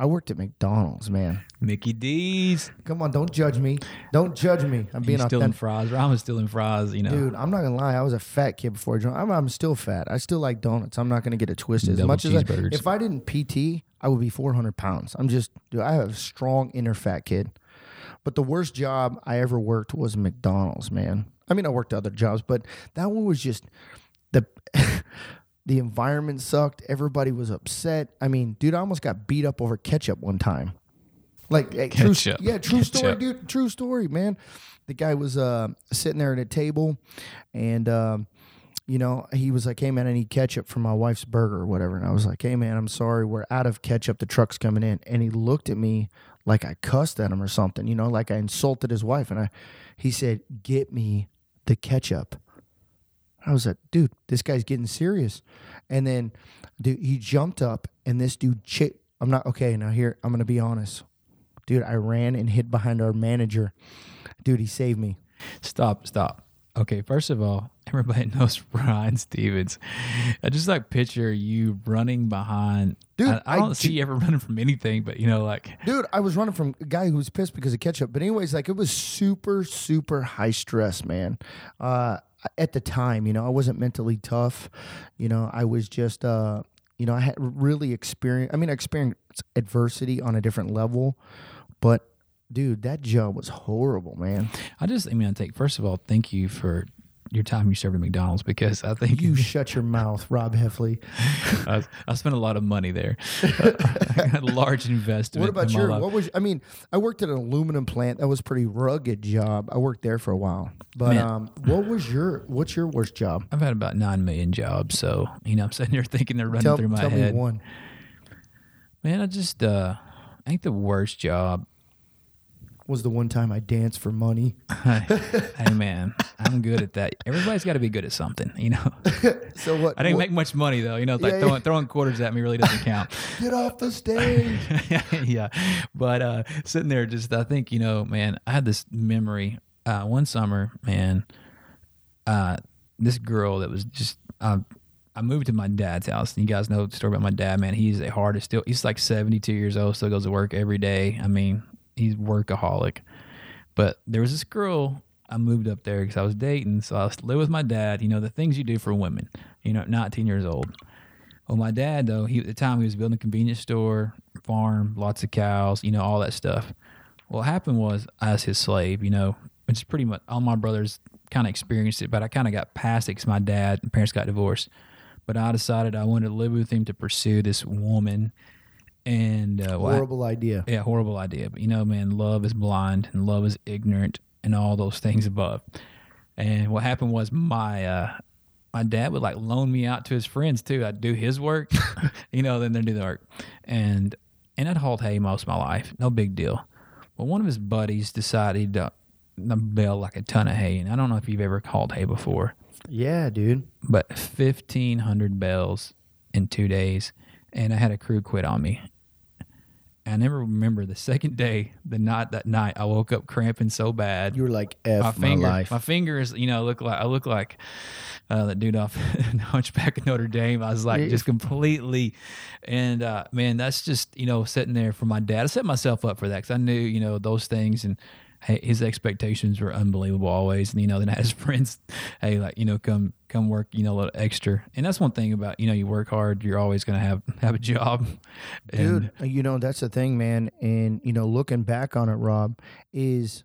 Speaker 1: I worked at McDonald's, man.
Speaker 2: Mickey D's.
Speaker 1: Come on, don't judge me. Don't judge me. I'm being
Speaker 2: still in fries. I was still in fries. You know,
Speaker 1: Dude, I'm not gonna lie. I was a fat kid before I joined. I'm, I'm still fat. I still like donuts. I'm not gonna get it twisted. As much as I, if I didn't PT, I would be 400 pounds. I'm just, dude. I have a strong inner fat kid. But the worst job I ever worked was McDonald's, man. I mean, I worked other jobs, but that one was just the (laughs) the environment sucked. Everybody was upset. I mean, dude, I almost got beat up over ketchup one time. Like, hey, true,
Speaker 2: Ketchup.
Speaker 1: yeah, true story, dude. True story, man. The guy was uh, sitting there at a table, and um, you know, he was like, "Hey, man, I need ketchup for my wife's burger or whatever." And I was like, "Hey, man, I'm sorry, we're out of ketchup. The truck's coming in." And he looked at me like I cussed at him or something, you know, like I insulted his wife. And I, he said, "Get me the ketchup." I was like, dude, this guy's getting serious. And then, dude, he jumped up, and this dude, chi- I'm not okay. Now here, I'm gonna be honest, dude. I ran and hid behind our manager. Dude, he saved me.
Speaker 2: Stop, stop. Okay, first of all, (laughs) everybody knows (laughs) Ryan Stevens. I just like picture you running behind.
Speaker 1: Dude,
Speaker 2: I, I
Speaker 1: I
Speaker 2: don't
Speaker 1: ju-
Speaker 2: see you ever running from anything, but you know, like (laughs)
Speaker 1: Dude, I was running from a guy who was pissed because of ketchup. But anyways, like it was super, super high stress, man. Uh, at the time, you know, I wasn't mentally tough. You know, I was just, uh, you know, I had really experienced. I mean, I experienced adversity on a different level, but dude, that job was horrible, man.
Speaker 2: I just, I mean, I take, first of all, thank you for your time you served at McDonald's because I think
Speaker 1: You (laughs) shut your mouth, Rob Heffley.
Speaker 2: I, I spent a lot of money there. I got a large investment.
Speaker 1: What about
Speaker 2: in
Speaker 1: your?
Speaker 2: life.
Speaker 1: What was? I mean, I worked at an aluminum plant. That was a pretty rugged job. I worked there for a while. But
Speaker 2: Man.
Speaker 1: um, what was your? What's your worst job?
Speaker 2: I've had about nine million jobs, so you know I'm sitting there (laughs) thinking they're running
Speaker 1: Tell,
Speaker 2: through my
Speaker 1: tell
Speaker 2: head.
Speaker 1: me one.
Speaker 2: Man, I just uh, I think the worst job.
Speaker 1: Was the one time I danced for money? (laughs)
Speaker 2: hey man, I'm good at that. Everybody's got to be good at something, you know. (laughs)
Speaker 1: So what?
Speaker 2: I didn't
Speaker 1: what-
Speaker 2: make much money though, you know. Like
Speaker 1: Yeah,
Speaker 2: throwing,
Speaker 1: yeah.
Speaker 2: throwing quarters at me really doesn't count. (laughs)
Speaker 1: get off the stage.
Speaker 2: yeah, but uh, sitting there, just I think you know, man, I had this memory uh, one summer, man. Uh, this girl that was just uh, I moved to my dad's house. And you guys know the story about my dad, man. He's a hardest still. He's like seventy two years old, still goes to work every day. I mean, he's workaholic. But there was this girl. I moved up there because I was dating, so I was live with my dad. You know the things you do for women. You know, nineteen years old. Well, my dad though, he at the time he was building a convenience store, farm, lots of cows, you know, all that stuff. What happened was I was his slave, you know, which is pretty much all my brothers kind of experienced it, but I kind of got past it because my dad and parents got divorced. But I decided I wanted to live with him to pursue this woman, and uh, well, I-
Speaker 1: Horrible idea.
Speaker 2: yeah, horrible idea. But you know, man, love is blind and love is ignorant and all those things above. And what happened was my uh my dad would like loan me out to his friends too. I'd do his work, (laughs) you know, then they'd do the work. And and I'd hauled hay most of my life. No big deal. But one of his buddies decided to bale like a ton of hay. And I don't know if you've ever hauled hay before
Speaker 1: Yeah, dude.
Speaker 2: but 1500 bells in two days and i had a crew quit on me i never remember the second day the night that night i woke up cramping so bad
Speaker 1: You were like F
Speaker 2: my
Speaker 1: my,
Speaker 2: finger
Speaker 1: life.
Speaker 2: my fingers you know look like i look like uh, that dude off (laughs) hunchback of notre dame i was like
Speaker 1: Yeah.
Speaker 2: just completely and uh, man that's just you know sitting there for my dad i set myself up for that because i knew you know those things and his expectations were unbelievable always and you know then I had his (laughs) friends hey like you know come come work you know a little extra and that's one thing about you know you work hard you're always going to have (laughs) have a job And-
Speaker 1: Dude, you know, that's the thing, man. And, you know, looking back on it, Rob, is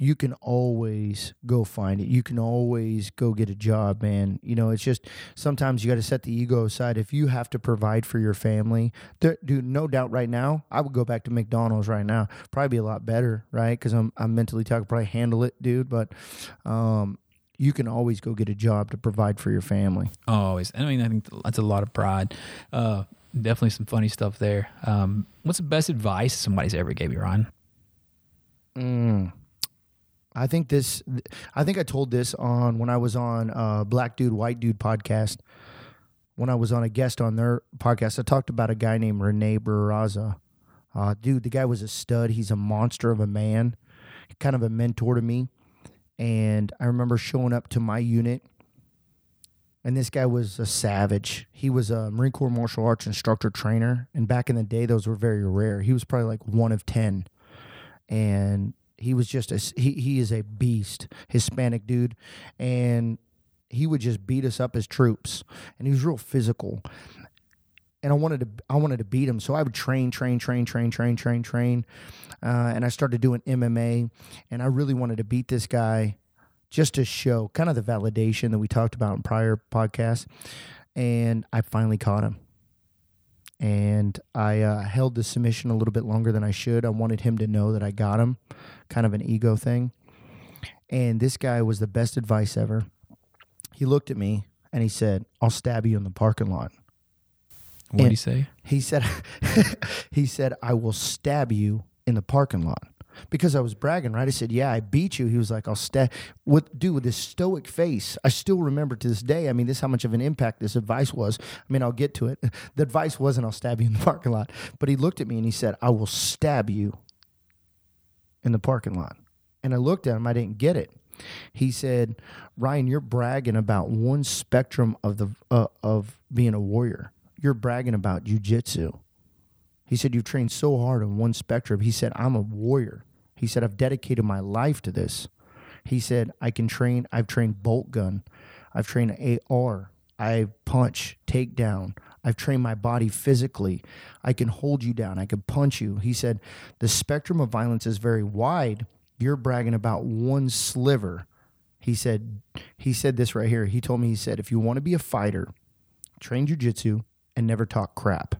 Speaker 1: you can always go find it. You can always go get a job, man. You know, it's just sometimes you got to set the ego aside. If you have to provide for your family, there, dude, no doubt right now, I would go back to McDonald's right now. Probably be a lot better, right? Because I'm, I'm mentally tough, probably handle it, dude. But um, you can always go get a job to provide for your family.
Speaker 2: Always. I mean, I think that's a lot of pride. Uh, definitely some funny stuff there. Um, what's the best advice somebody's ever gave you, Ryan?
Speaker 1: Mm. I think this. I think I told this on when I was on uh, Black Dude White Dude podcast. When I was on a guest on their podcast, I talked about a guy named Rene Barraza. Uh, dude, the guy was a stud. He's a monster of a man, kind of a mentor to me. And I remember showing up to my unit, and this guy was a savage. He was a Marine Corps martial arts instructor trainer, and back in the day, those were very rare. He was probably like one of ten, and he was just a he. He is a beast, Hispanic dude, and he would just beat us up as troops, and he was real physical. And I wanted to I wanted to beat him, so I would train, train, train, train, train, train, train, uh, and I started doing MMA, and I really wanted to beat this guy just to show kind of the validation that we talked about in prior podcasts. And I finally caught him. And I uh, held the submission a little bit longer than I should. I wanted him to know that I got him, kind of an ego thing. And this guy was the best advice ever. He looked at me and he said, I'll stab you in the parking lot.
Speaker 2: What did he say?
Speaker 1: He said, (laughs) he said, I will stab you in the parking lot because I was bragging, right? I said, yeah, I beat you. He was like, I'll stab, with, dude, with this stoic face. I still remember to this day. I mean, this is how much of an impact this advice was. I mean, I'll get to it. (laughs) The advice wasn't, I'll stab you in the (laughs) parking lot, but he looked at me and he said, I will stab you in the parking lot. And I looked at him, I didn't get it. He said, Ryan, you're bragging about one spectrum of the uh, of being a warrior. You're bragging about jujitsu. He said, You've trained so hard on one spectrum. He said, I'm a warrior. He said, I've dedicated my life to this. He said, I can train, I've trained bolt gun, I've trained AR, I punch, takedown, I've trained my body physically. I can hold you down, I can punch you. He said, The spectrum of violence is very wide. You're bragging about one sliver. He said, he said this right here. He told me, he said, if you want to be a fighter, train jujitsu and never talk crap.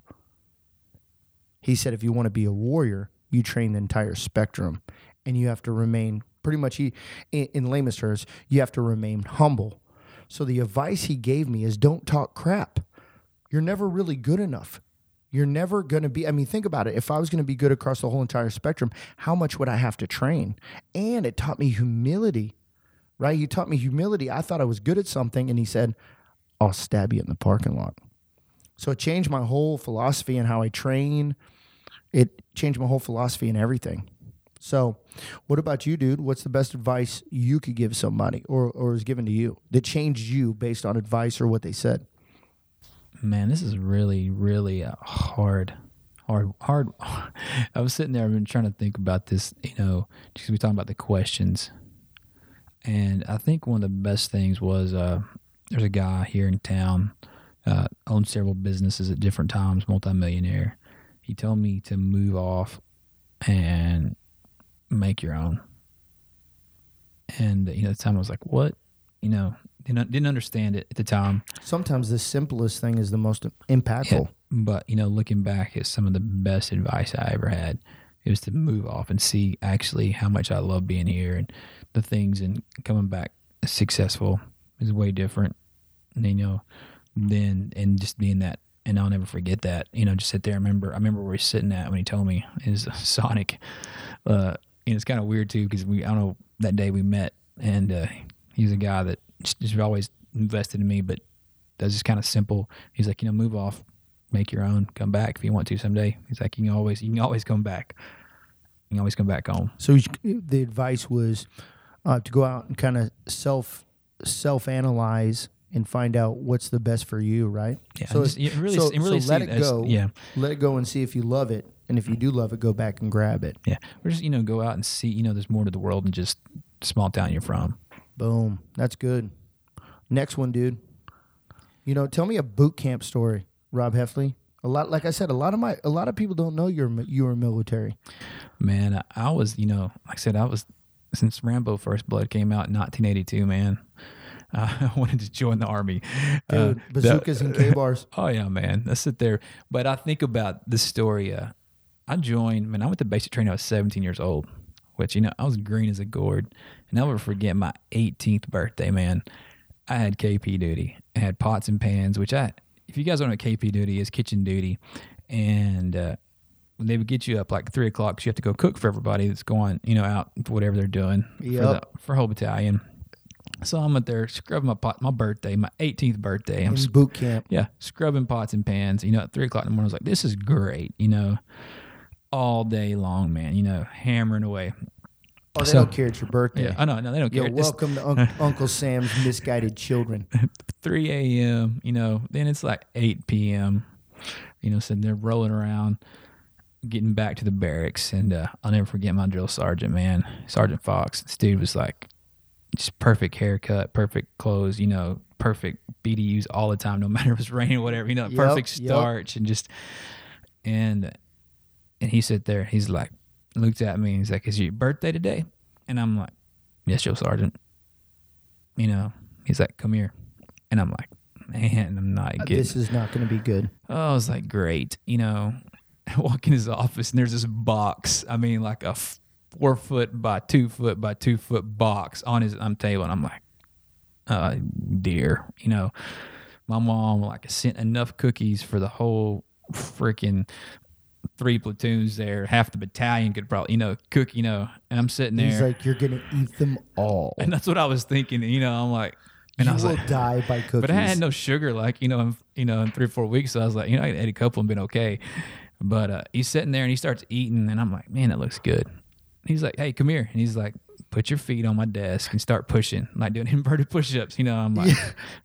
Speaker 1: He said, if you want to be a warrior, you train the entire spectrum and you have to remain pretty much, he, in, in layman's terms, you have to remain humble. So the advice he gave me is don't talk crap. You're never really good enough. You're never going to be, I mean, think about it. If I was going to be good across the whole entire spectrum, how much would I have to train? And it taught me humility, right? He taught me humility. I thought I was good at something. And he said, I'll stab you in the parking lot. So it changed my whole philosophy and how I train. It changed my whole philosophy and everything. So, what about you, dude? What's the best advice you could give somebody or, or is given to you that changed you based on advice or what they said?
Speaker 2: Man, this is really, really hard, hard, hard. (laughs) I was sitting there, I've been trying to think about this, you know, because we're talking about the questions, and I think one of the best things was uh, there's a guy here in town, uh, owns several businesses at different times, multimillionaire. He told me to move off and make your own, and you know, at the time I was like, what, you know, didn't didn't understand it at the time.
Speaker 1: Sometimes the simplest thing is the most impactful.
Speaker 2: Yeah, but you know, looking back at some of the best advice I ever had, it was to move off and see actually how much I love being here and the things and coming back successful is way different. And, you know, then and just being that, and I'll never forget that. You know, just sit there. I remember, I remember where he's sitting at when he told me (laughs) is Sonic. Uh, and it's kind of weird too because we I don't know that day we met and uh, he's a guy that just, just always invested in me, but that's just kind of simple. He's like, you know, move off, make your own, come back if you want to someday. He's like, you can always, you can always come back. You can always come back home.
Speaker 1: So the advice was uh, to go out and kind of self self analyze and find out what's the best for you, right?
Speaker 2: Yeah,
Speaker 1: So,
Speaker 2: just,
Speaker 1: it's-
Speaker 2: really,
Speaker 1: so,
Speaker 2: you really
Speaker 1: so let it
Speaker 2: as-
Speaker 1: go.
Speaker 2: Yeah,
Speaker 1: Let it go and see if you love it, and if you do love it, go back and grab it.
Speaker 2: yeah. Or just you know, go out and see. You know, there's more to the world than just small town you're from.
Speaker 1: Boom. That's good. Next one, dude. You know, tell me a boot camp story, Rob Heffley. A lot, like I said, a lot of my, a lot of people don't know you're you were military.
Speaker 2: Man, I, I was, you know, like I said, I was since Rambo First Blood came out in 1982. Man, uh, (laughs) I wanted to join the army. Uh,
Speaker 1: Dude, bazookas and K bars. (laughs)
Speaker 2: Oh yeah, man. I sit there, but I think about this story. Uh, I joined. Man, I went to basic training. I was 17 years old, which you know I was green as a gourd. And I'll never forget my 18th birthday. Man, I had KP duty. I had pots and pans, which I, if you guys don't know what KP duty is, kitchen duty, and uh, they would get you up like three o'clock because you have to go cook for everybody that's going, you know, out for whatever they're doing for the for whole battalion. So I'm up there scrubbing my pot, my birthday, my 18th birthday. I'm
Speaker 1: in boot camp.
Speaker 2: yeah, scrubbing pots and pans. You know, at three o'clock in the morning, I was like, this is great. You know, all day long, man. You know, hammering away.
Speaker 1: Oh, they
Speaker 2: So-
Speaker 1: don't care. It's your birthday.
Speaker 2: Yeah, I know, no, they don't
Speaker 1: Yo,
Speaker 2: care. It's
Speaker 1: welcome to (laughs) Un- Uncle Sam's misguided children. (laughs)
Speaker 2: 3 a.m. You know, then it's like 8 p.m. You know, so they're rolling around, getting back to the barracks, and uh, I'll never forget my drill sergeant, man, Sergeant Fox. This dude was like, just perfect haircut, perfect clothes, you know, perfect BDUs all the time, no (laughs) matter if it's raining or whatever. You know,
Speaker 1: Yep,
Speaker 2: perfect
Speaker 1: yep.
Speaker 2: starch and just and and he sat there. He's like, looked at me. and He's like, "Is your birthday today?" And I'm like, "Yes, Joe Sergeant." You know, he's like, "Come here," and I'm like, "Man, I'm not getting."
Speaker 1: Uh, This is not going to be good.
Speaker 2: Oh, I was like, great. You know, I (laughs) walk in his office and there's this box. I mean, like a four foot by two foot by two foot box on his um, table. And I'm like, uh, dear, you know, my mom like sent enough cookies for the whole freaking three platoons there. Half the battalion could probably, you know, cook, you know, and I'm sitting there.
Speaker 1: He's like, you're going to eat them all.
Speaker 2: and that's what I was thinking. You know, I'm like, and
Speaker 1: you
Speaker 2: I was
Speaker 1: will
Speaker 2: like, (laughs)
Speaker 1: die by cookies.
Speaker 2: but I had no sugar, like you know, in, you know, in three or four weeks. So I was like, you know, I ate a couple and been okay. But uh, he's sitting there and he starts eating, and I'm like, man, that looks good. He's like, hey, come here, and he's like, put your feet on my desk and start pushing, like doing (laughs) inverted push-ups. You know, I'm like,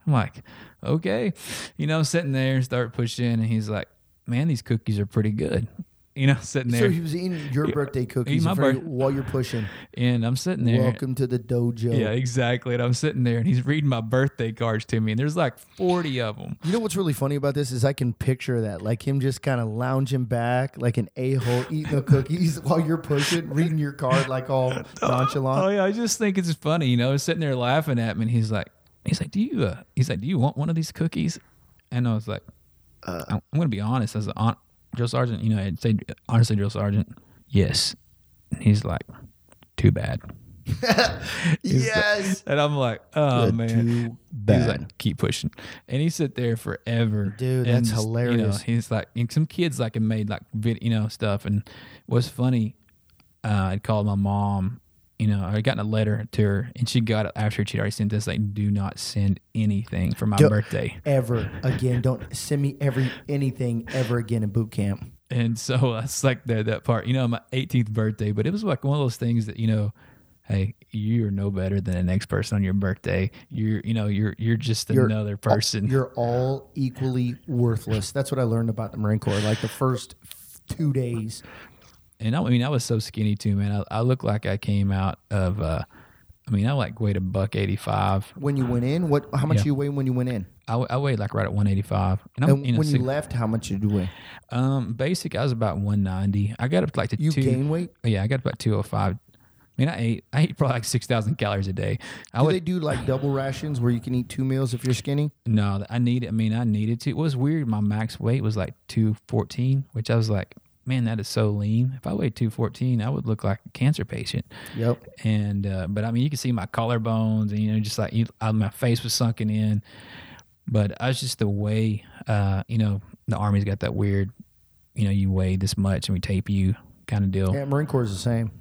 Speaker 2: I'm like, okay, you know, sitting there and start pushing, and he's like, man, these cookies are pretty good. You know, sitting there.
Speaker 1: so he was eating your birthday cookies
Speaker 2: my
Speaker 1: in
Speaker 2: birth-
Speaker 1: you while you're pushing.
Speaker 2: and I'm sitting there.
Speaker 1: Welcome to the dojo.
Speaker 2: Yeah, exactly. And I'm sitting there, and he's reading my birthday cards to me, and there's like 40 of them.
Speaker 1: You know what's really funny about this is I can picture that, like him just kind of lounging back, like an a hole, eating the cookies (laughs) while you're pushing, reading your card, like all (laughs) nonchalant.
Speaker 2: Oh yeah, I just think it's funny, you know, sitting there laughing at me, and he's like, he's like, do you, uh, he's like, do you want one of these cookies? And I was like,
Speaker 1: Uh.
Speaker 2: I'm, I'm gonna be honest, as a on, drill sergeant, you know, I'd say honestly, drill sergeant, yes. And he's like, too bad. (laughs)
Speaker 1: yes.
Speaker 2: And I'm like, oh
Speaker 1: Good,
Speaker 2: man.
Speaker 1: Too
Speaker 2: He's like, keep pushing, and he sit there forever.
Speaker 1: Dude,
Speaker 2: and
Speaker 1: that's
Speaker 2: just, You know,
Speaker 1: hilarious.
Speaker 2: he's like, and some kids like had made like vid, you know, stuff, and what's funny, uh, I'd called my mom. You know, I gotten a letter to her, and she got it after she'd already sent this. Like, do not send anything for my
Speaker 1: Don't-
Speaker 2: birthday.
Speaker 1: ever again. Don't send me every anything ever again in boot camp.
Speaker 2: And so uh, I like that that part. You know, my 18th birthday, but it was like one of those things that you know, hey, you are no better than the next person on your birthday. You're, you know, you're you're just
Speaker 1: You're-
Speaker 2: another person.
Speaker 1: You're all equally worthless. That's what I learned about the Marine Corps. Like the first two days.
Speaker 2: And I, I mean, I was so skinny too, man. I, I looked like I came out of. uh I mean, I like weighed a buck eighty five.
Speaker 1: When you went in, what? How much
Speaker 2: Yeah.
Speaker 1: you weigh when you went in?
Speaker 2: I, I weighed like right at one eighty five. And I'm
Speaker 1: And when you left, how much did you weigh?
Speaker 2: um basic, I was about one ninety. I got up to like to
Speaker 1: You
Speaker 2: two.
Speaker 1: gain weight?
Speaker 2: Yeah, I got about two oh five. I mean, I ate I ate probably like six thousand calories a day. I
Speaker 1: Do
Speaker 2: would
Speaker 1: they do like double rations where you can eat two meals if you're skinny?
Speaker 2: no, I need. I mean, I needed to. It was weird. My max weight was like two fourteen, which I was like, man, that is so lean. If I weighed two fourteen, I would look like a cancer patient.
Speaker 1: Yep.
Speaker 2: and uh, but I mean, you can see my collarbones, and you know, just like you, I, my face was sunken in. But I was just the way, uh, you know, the army's got that weird, you know, you weigh this much and we tape you kind of deal.
Speaker 1: Yeah, Marine Corps is the same.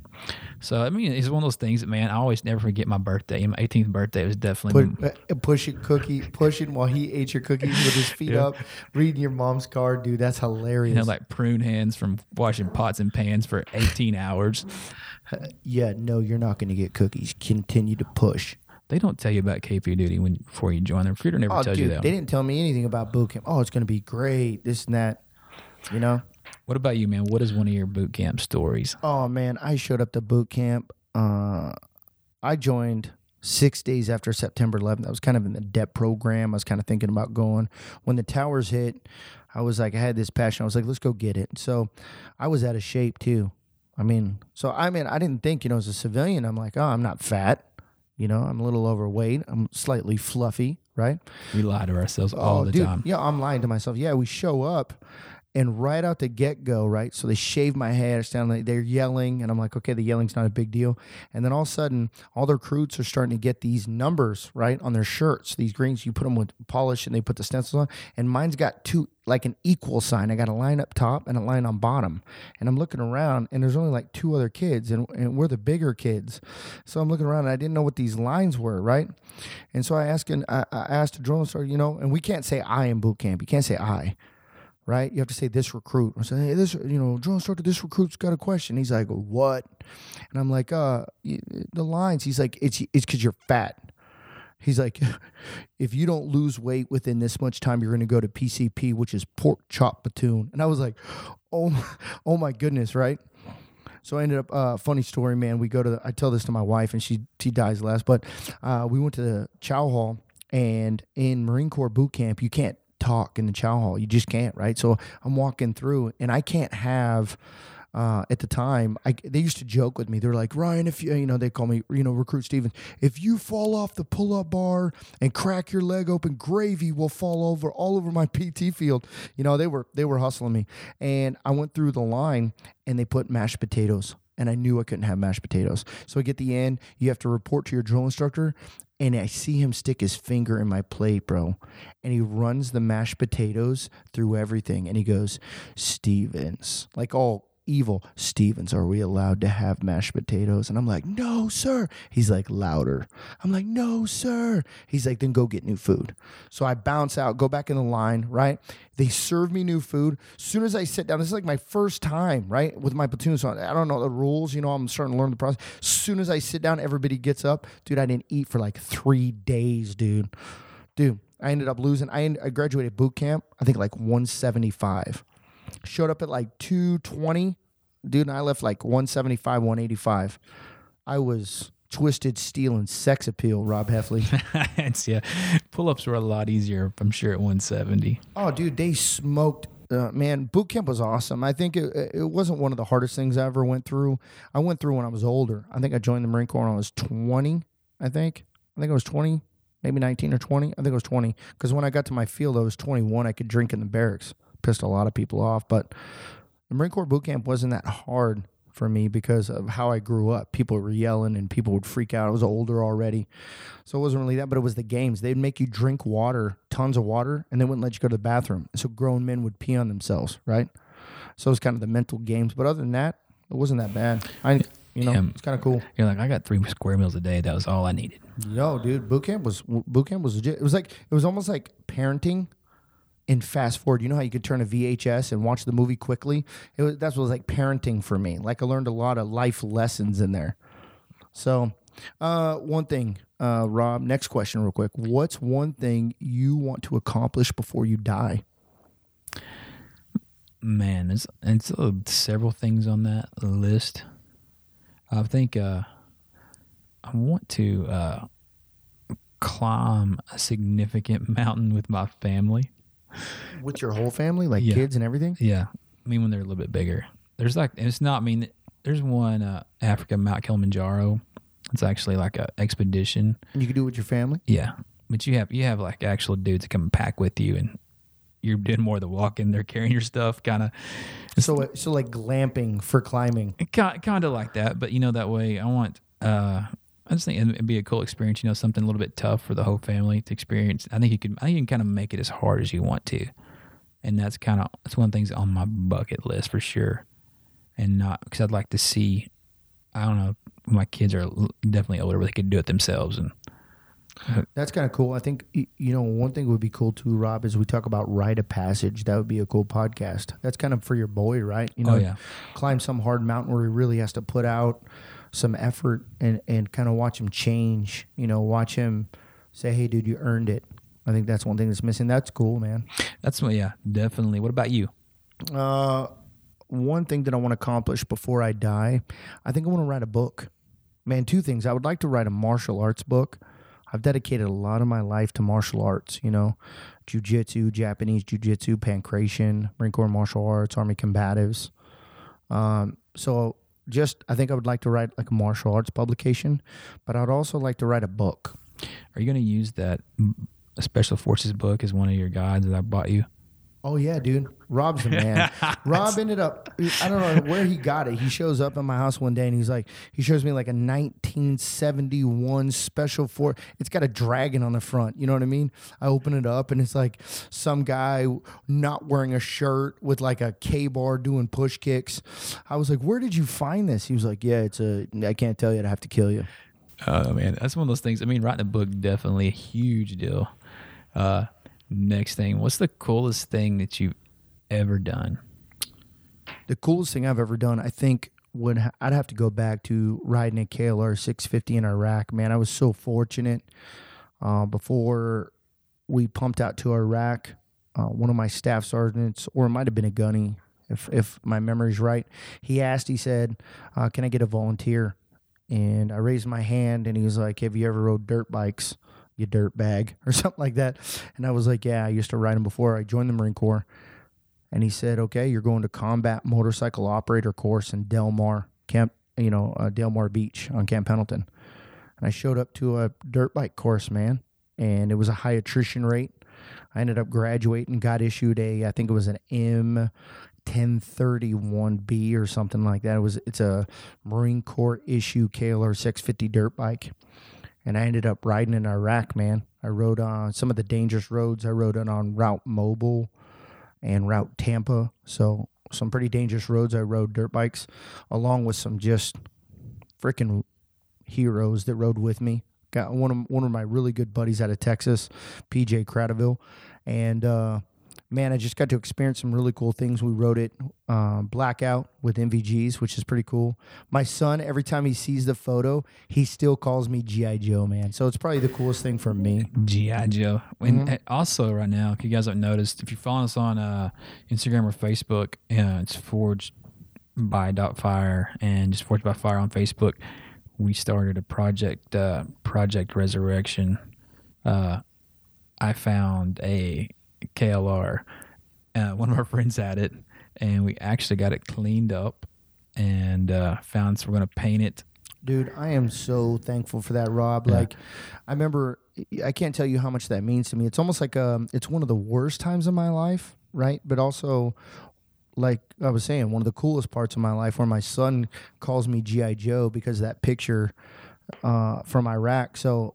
Speaker 2: So I mean, it's one of those things that man, I always never forget my birthday. My 18th birthday was definitely
Speaker 1: Put, uh, pushing cookie, pushing while he ate your cookies with his feet (laughs)
Speaker 2: Yeah.
Speaker 1: up, reading your mom's card, dude. That's hilarious.
Speaker 2: you know like prune hands from washing pots and pans for 18 hours. (laughs)
Speaker 1: yeah, no, you're not going to get cookies. Continue to push.
Speaker 2: They don't tell you about KP duty when before you join. The recruiter never
Speaker 1: Oh,
Speaker 2: tells
Speaker 1: dude,
Speaker 2: you that.
Speaker 1: they didn't tell me anything about boot camp. Oh, it's going to be great. This and that. You know.
Speaker 2: What about you, man? What is one of your boot camp stories?
Speaker 1: Oh man, I showed up to boot camp. Uh, I joined six days after September 11th. I was kind of in the DEP program. I was kind of thinking about going. When the towers hit, I was like, I had this passion. I was like, let's go get it. So I was out of shape too. I mean, so I mean, I didn't think, you know, as a civilian, I'm like, oh, I'm not fat. You know, I'm a little overweight. I'm slightly fluffy, right?
Speaker 2: We lie to ourselves all
Speaker 1: Oh,
Speaker 2: the
Speaker 1: dude,
Speaker 2: time.
Speaker 1: Yeah, I'm lying to myself. Yeah, we show up and right out the get go, right? So they shave my head. It's down, like, they're yelling, and I'm like, okay, the yelling's not a big deal. And then all of a sudden, all the recruits are starting to get these numbers, right, on their shirts. These greens, you put them with polish and they put the stencils on. And mine's got two, like an equal sign. I got a line up top and a line on bottom. And I'm looking around, and there's only like two other kids, and, and we're the bigger kids. So I'm looking around, and I didn't know what these lines were, right? And so I asked, and I, I asked a drill instructor, you know, and we can't say I in boot camp. You can't say I. right? You have to say this recruit. I say, hey, this, you know, drill instructor, this recruit's got a question. He's like, what? And I'm like, uh, the lines. He's like, it's it's because you're fat. He's like, (laughs) if you don't lose weight within this much time, you're going to go to PCP, which is pork chop platoon. And I was like, oh, (laughs) oh my goodness, right? So I ended up, uh, funny story, man. We go to, the, I tell this to my wife, and she she dies last. But uh, we went to the Chow Hall, and in Marine Corps boot camp, you can't talk in the Chow Hall. You just can't, right? So I'm walking through, and I can't have. Uh, at the time, I, they used to joke with me. They're like, Ryan, if you, you know, they call me, you know, recruit Steven. If you fall off the pull up bar and crack your leg open, gravy will fall over all over my (laughs) PT field. You know, they were they were hustling me, and I went through the line, and they put mashed potatoes, and I knew I couldn't have mashed potatoes. So I get the end. You have to report to your drill instructor, and I see him stick his finger in my plate, bro, and he runs the mashed potatoes through everything, and he goes, Stevens, like all evil. Stevens, are we allowed to have mashed potatoes? And I'm like, no, sir. He's like, louder. I'm like, no, sir. He's like, then go get new food. So I bounce out, go back in the line, right? They serve me new food. Soon as I sit down, this is like my first time, right, with my platoon. So I don't know the rules, you know, I'm starting to learn the process. Soon as I sit down, everybody gets up. Dude, I didn't eat for like three days, dude. Dude, I ended up losing. I, I graduated boot camp, I think like 175 showed up at like 220 dude and i left like 175 185 i was twisted steel and sex appeal rob heffley. (laughs)
Speaker 2: Yeah, pull ups were a lot easier. I'm sure at 170.
Speaker 1: oh dude they smoked uh, man boot camp was awesome. I think it, it wasn't one of the hardest things i ever went through. I went through when i was older. I think i joined the marine corps when i was 20 i think. I think i was 20 maybe 19 or 20 i think it was 20 because when i got to my field i was 21 i could drink in the barracks pissed a lot of people off but the Marine Corps boot camp wasn't that hard for me because of how I grew up. People were yelling and people would freak out. I was older already. So it wasn't really that, but it was the games. They'd make you drink water, tons of water, and they wouldn't let you go to the bathroom. So grown men would pee on themselves, right? So it was kind of the mental games. But other than that, it wasn't that bad. I you know,
Speaker 2: Yeah.
Speaker 1: it's kind of cool.
Speaker 2: You're like, I got three square meals a day. That was all I needed.
Speaker 1: Yo, dude, boot camp was boot camp was legit. It was like it was almost like parenting in fast forward. You know how you could turn a VHS and watch the movie quickly? It was what was like parenting for me. Like I learned a lot of life lessons in there. So, uh, one thing, uh, Rob. Next question, real quick. What's one thing you want to accomplish before you die?
Speaker 2: Man, there's, it's uh, several things on that list. I think uh, I want to uh, climb a significant (laughs) mountain with my family.
Speaker 1: With your whole family, like
Speaker 2: Yeah.
Speaker 1: kids and everything.
Speaker 2: Yeah, I mean when they're a little bit bigger. There's like it's not. I mean, there's one uh, Africa Mount Kilimanjaro. It's actually like a expedition.
Speaker 1: You can do it with your family.
Speaker 2: Yeah, but you have you have like actual dudes that come pack with you, and you're doing more of the walking. They're carrying your stuff, kind of.
Speaker 1: So, so like glamping for climbing.
Speaker 2: kind of like that, but you know that way. I want. uh I just think it'd be a cool experience. You know, something a little bit tough for the whole family to experience. I think you could. I think you can kind of make it as hard as you want to, and that's kind of that's one of the things on my bucket list for sure. And not because I'd like to see. I don't know. My kids are definitely older, where they could do it themselves, and (laughs)
Speaker 1: That's kind of cool. I think you know one thing would be cool too, Rob, is we talk about rite of passage. That would be a cool podcast. That's kind of for your boy, right? You oh, know,
Speaker 2: oh yeah,
Speaker 1: climb some hard mountain where he really has to put out some effort and and kind of watch him change. You know, watch him say, "Hey, dude, you earned it." I think that's one thing that's missing. That's cool, man.
Speaker 2: that's what. Yeah, definitely. What about you?
Speaker 1: Uh, one thing that I want to accomplish before I die, I think I want to write a book. Man, two things. I would like to write a martial arts book. I've dedicated a lot of my life to martial arts, you know, jujitsu, Japanese jujitsu, pankration, Marine Corps martial arts, Army combatives. Um, so just, I think I would like to write like a martial arts publication, but I'd also like to write a book.
Speaker 2: Are you going to use that mm, special forces book as one of your guides that I bought you?
Speaker 1: Oh yeah, dude. Rob's a man. (laughs) Rob ended up I don't know where he got it. He shows up at my house one day and he's like he shows me like a 1971 special for it's got a dragon on the front. You know what I mean? I open it up and it's like some guy not wearing a shirt with like a K bar doing push kicks. I was like, "Where did you find this?" He was like, "Yeah, it's a I can't tell you. I'd have to kill you."
Speaker 2: Oh man, that's one of those things. I mean, writing a book definitely a huge deal. Uh, next thing, what's the coolest thing that you've ever done?
Speaker 1: The coolest thing I've ever done, I think, would I'd have to go back to riding a KLR 650 in Iraq. Man, I was so fortunate. Uh, before we pumped out to Iraq, uh, one of my staff sergeants, or it might have been a gunny, if if my memory's right, he asked. He said, uh, "Can I get a volunteer?" And I raised my hand, and he was like, "Have you ever rode dirt bikes?" You dirt bag (laughs) or something like that. And I was like, Yeah, I used to ride them before I joined the Marine Corps. And he said, "Okay, you're going to combat motorcycle operator course in Del Mar Camp, you know, uh, Del Mar Beach on Camp Pendleton." And I showed up to a dirt bike course, man, and it was a high attrition rate. I ended up graduating, got issued a, I think it was an M. 1031B or something like that. It was it's a Marine Corps issue KLR 650 dirt bike. And I ended up riding in Iraq, man. I rode on some of the dangerous roads. I rode it on Route Mobile and Route Tampa. So some pretty dangerous roads. I rode dirt bikes along with some just freaking heroes that rode with me. Got one of one of my really good buddies out of Texas, PJ Cradaville, and uh, man, I just got to experience some really cool things. We wrote it um, blackout with NVGs, which is pretty cool. My son, every time he sees the photo, he still calls me GI Joe, man. So it's probably the coolest thing for me.
Speaker 2: GI Joe. And uh, also, right now, if you guys have noticed, if you follow us on uh, Instagram or Facebook, uh, it's Forged by Dot Fire and just Forged by Fire on Facebook. We started a project, uh, Project Resurrection. Uh, I found a KLR. Uh, one of our friends had it, and we actually got it cleaned up and uh, found so we're going to paint it.
Speaker 1: Dude, I am so thankful for that, Rob.
Speaker 2: Yeah.
Speaker 1: Like, I remember, I can't tell you how much that means to me. It's almost like um, it's one of the worst times of my life, right? But also, like I was saying, one of the coolest parts of my life where my son calls me GI Joe because of that picture uh, from Iraq. So,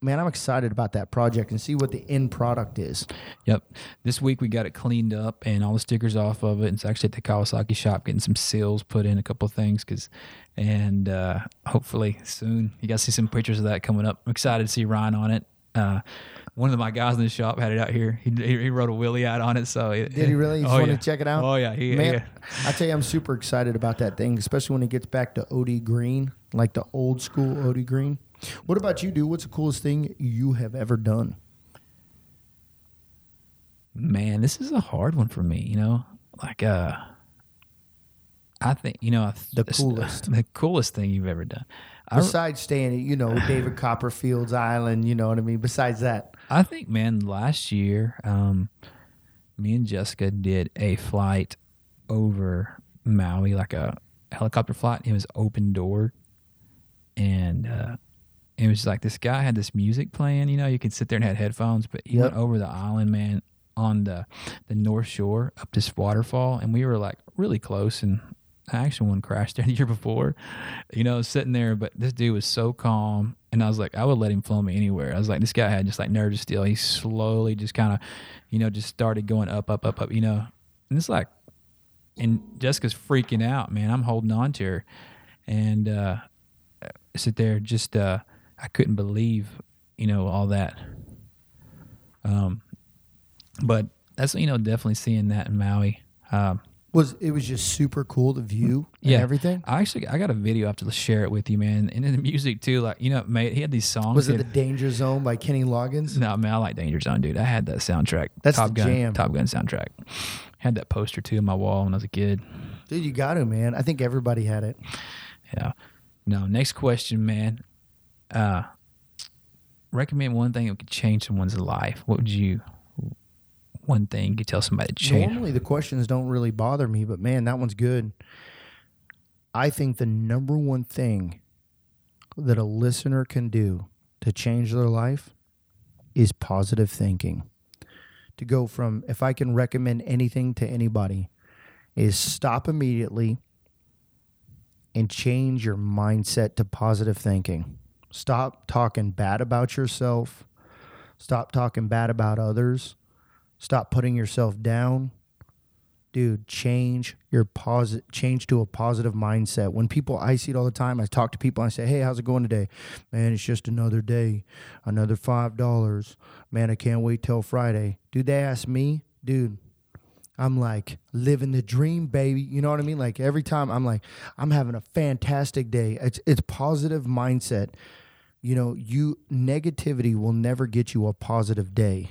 Speaker 1: man, I'm excited about that project and see what the end product is.
Speaker 2: Yep. This week we got it cleaned up and all the stickers off of it. It's actually at the Kawasaki shop getting some seals put in, a couple of things, cause, and uh, hopefully soon you guys see some pictures of that coming up. I'm excited to see Ryan on it. Uh, one of my guys in the shop had it out here. He, he he wrote a Willie out on it. So it,
Speaker 1: Did he really? You just
Speaker 2: oh,
Speaker 1: want
Speaker 2: yeah.
Speaker 1: to check it out?
Speaker 2: Oh yeah, he,
Speaker 1: Man,
Speaker 2: yeah.
Speaker 1: I tell you, I'm super excited about that thing, especially when it gets back to OD green, like the old school OD green. What about you, dude? What's the coolest thing you have ever done?
Speaker 2: Man, this is a hard one for me. You know, like uh, I think you know
Speaker 1: The coolest. (laughs)
Speaker 2: the coolest thing you've ever done. I,
Speaker 1: Besides staying at, you know, David (sighs) Copperfield's island, you know what I mean? Besides that,
Speaker 2: I think, man, last year, um, me and Jessica did a flight over Maui, like a helicopter flight. It was open door, and uh, it was like this guy had this music playing. You know, you could sit there and had headphones, but he went over the island, man, on the the north shore up this waterfall, and we were like really close. And I actually one crashed there (laughs) the year before, you know, sitting there. But this dude was so calm, and I was like, I would let him flow me anywhere. I was like, this guy had just like nerve to steel. He slowly just kind of, you know, just started going up, up, up, up. You know, and it's like, and Jessica's freaking out, man. I'm holding on to her, and uh, I sit there just uh, I couldn't believe, you know, all that. Um, but that's you know definitely seeing that in Maui. Um,
Speaker 1: was it was just super cool to view and
Speaker 2: Yeah.
Speaker 1: everything?
Speaker 2: I actually I got a video. I have to share it with you, man. And then the music too, like you know, mate, he had these songs.
Speaker 1: Was it the Danger Zone by Kenny Loggins?
Speaker 2: no, man, I like Danger Zone, dude. I had that soundtrack.
Speaker 1: That's
Speaker 2: Top
Speaker 1: the
Speaker 2: Gun,
Speaker 1: jam.
Speaker 2: Top Gun soundtrack. Had that poster too on my wall when I was a kid.
Speaker 1: Dude, you got to, man. I think everybody had it.
Speaker 2: Yeah. No, next question, man. Uh, recommend one thing that could change someone's life. What would you? One thing you could tell somebody to change.
Speaker 1: Normally the questions don't really bother me, but man, that one's good. I think the number one thing that a listener can do to change their life is positive thinking. To go from if I can recommend anything to anybody is stop immediately and change your mindset to positive thinking. Stop talking bad about yourself. Stop talking bad about others. Stop putting yourself down. Dude, change your posi- change to a positive mindset. When people I see it all the time, I talk to people and I say, Hey, how's it going today? Man, it's just another day, another five dollars. Man, I can't wait till Friday. Dude, they ask me, dude, I'm like living the dream, baby. You know what I mean? Like every time I'm like, I'm having a fantastic day. It's it's positive mindset. You know, you negativity will never get you a positive day.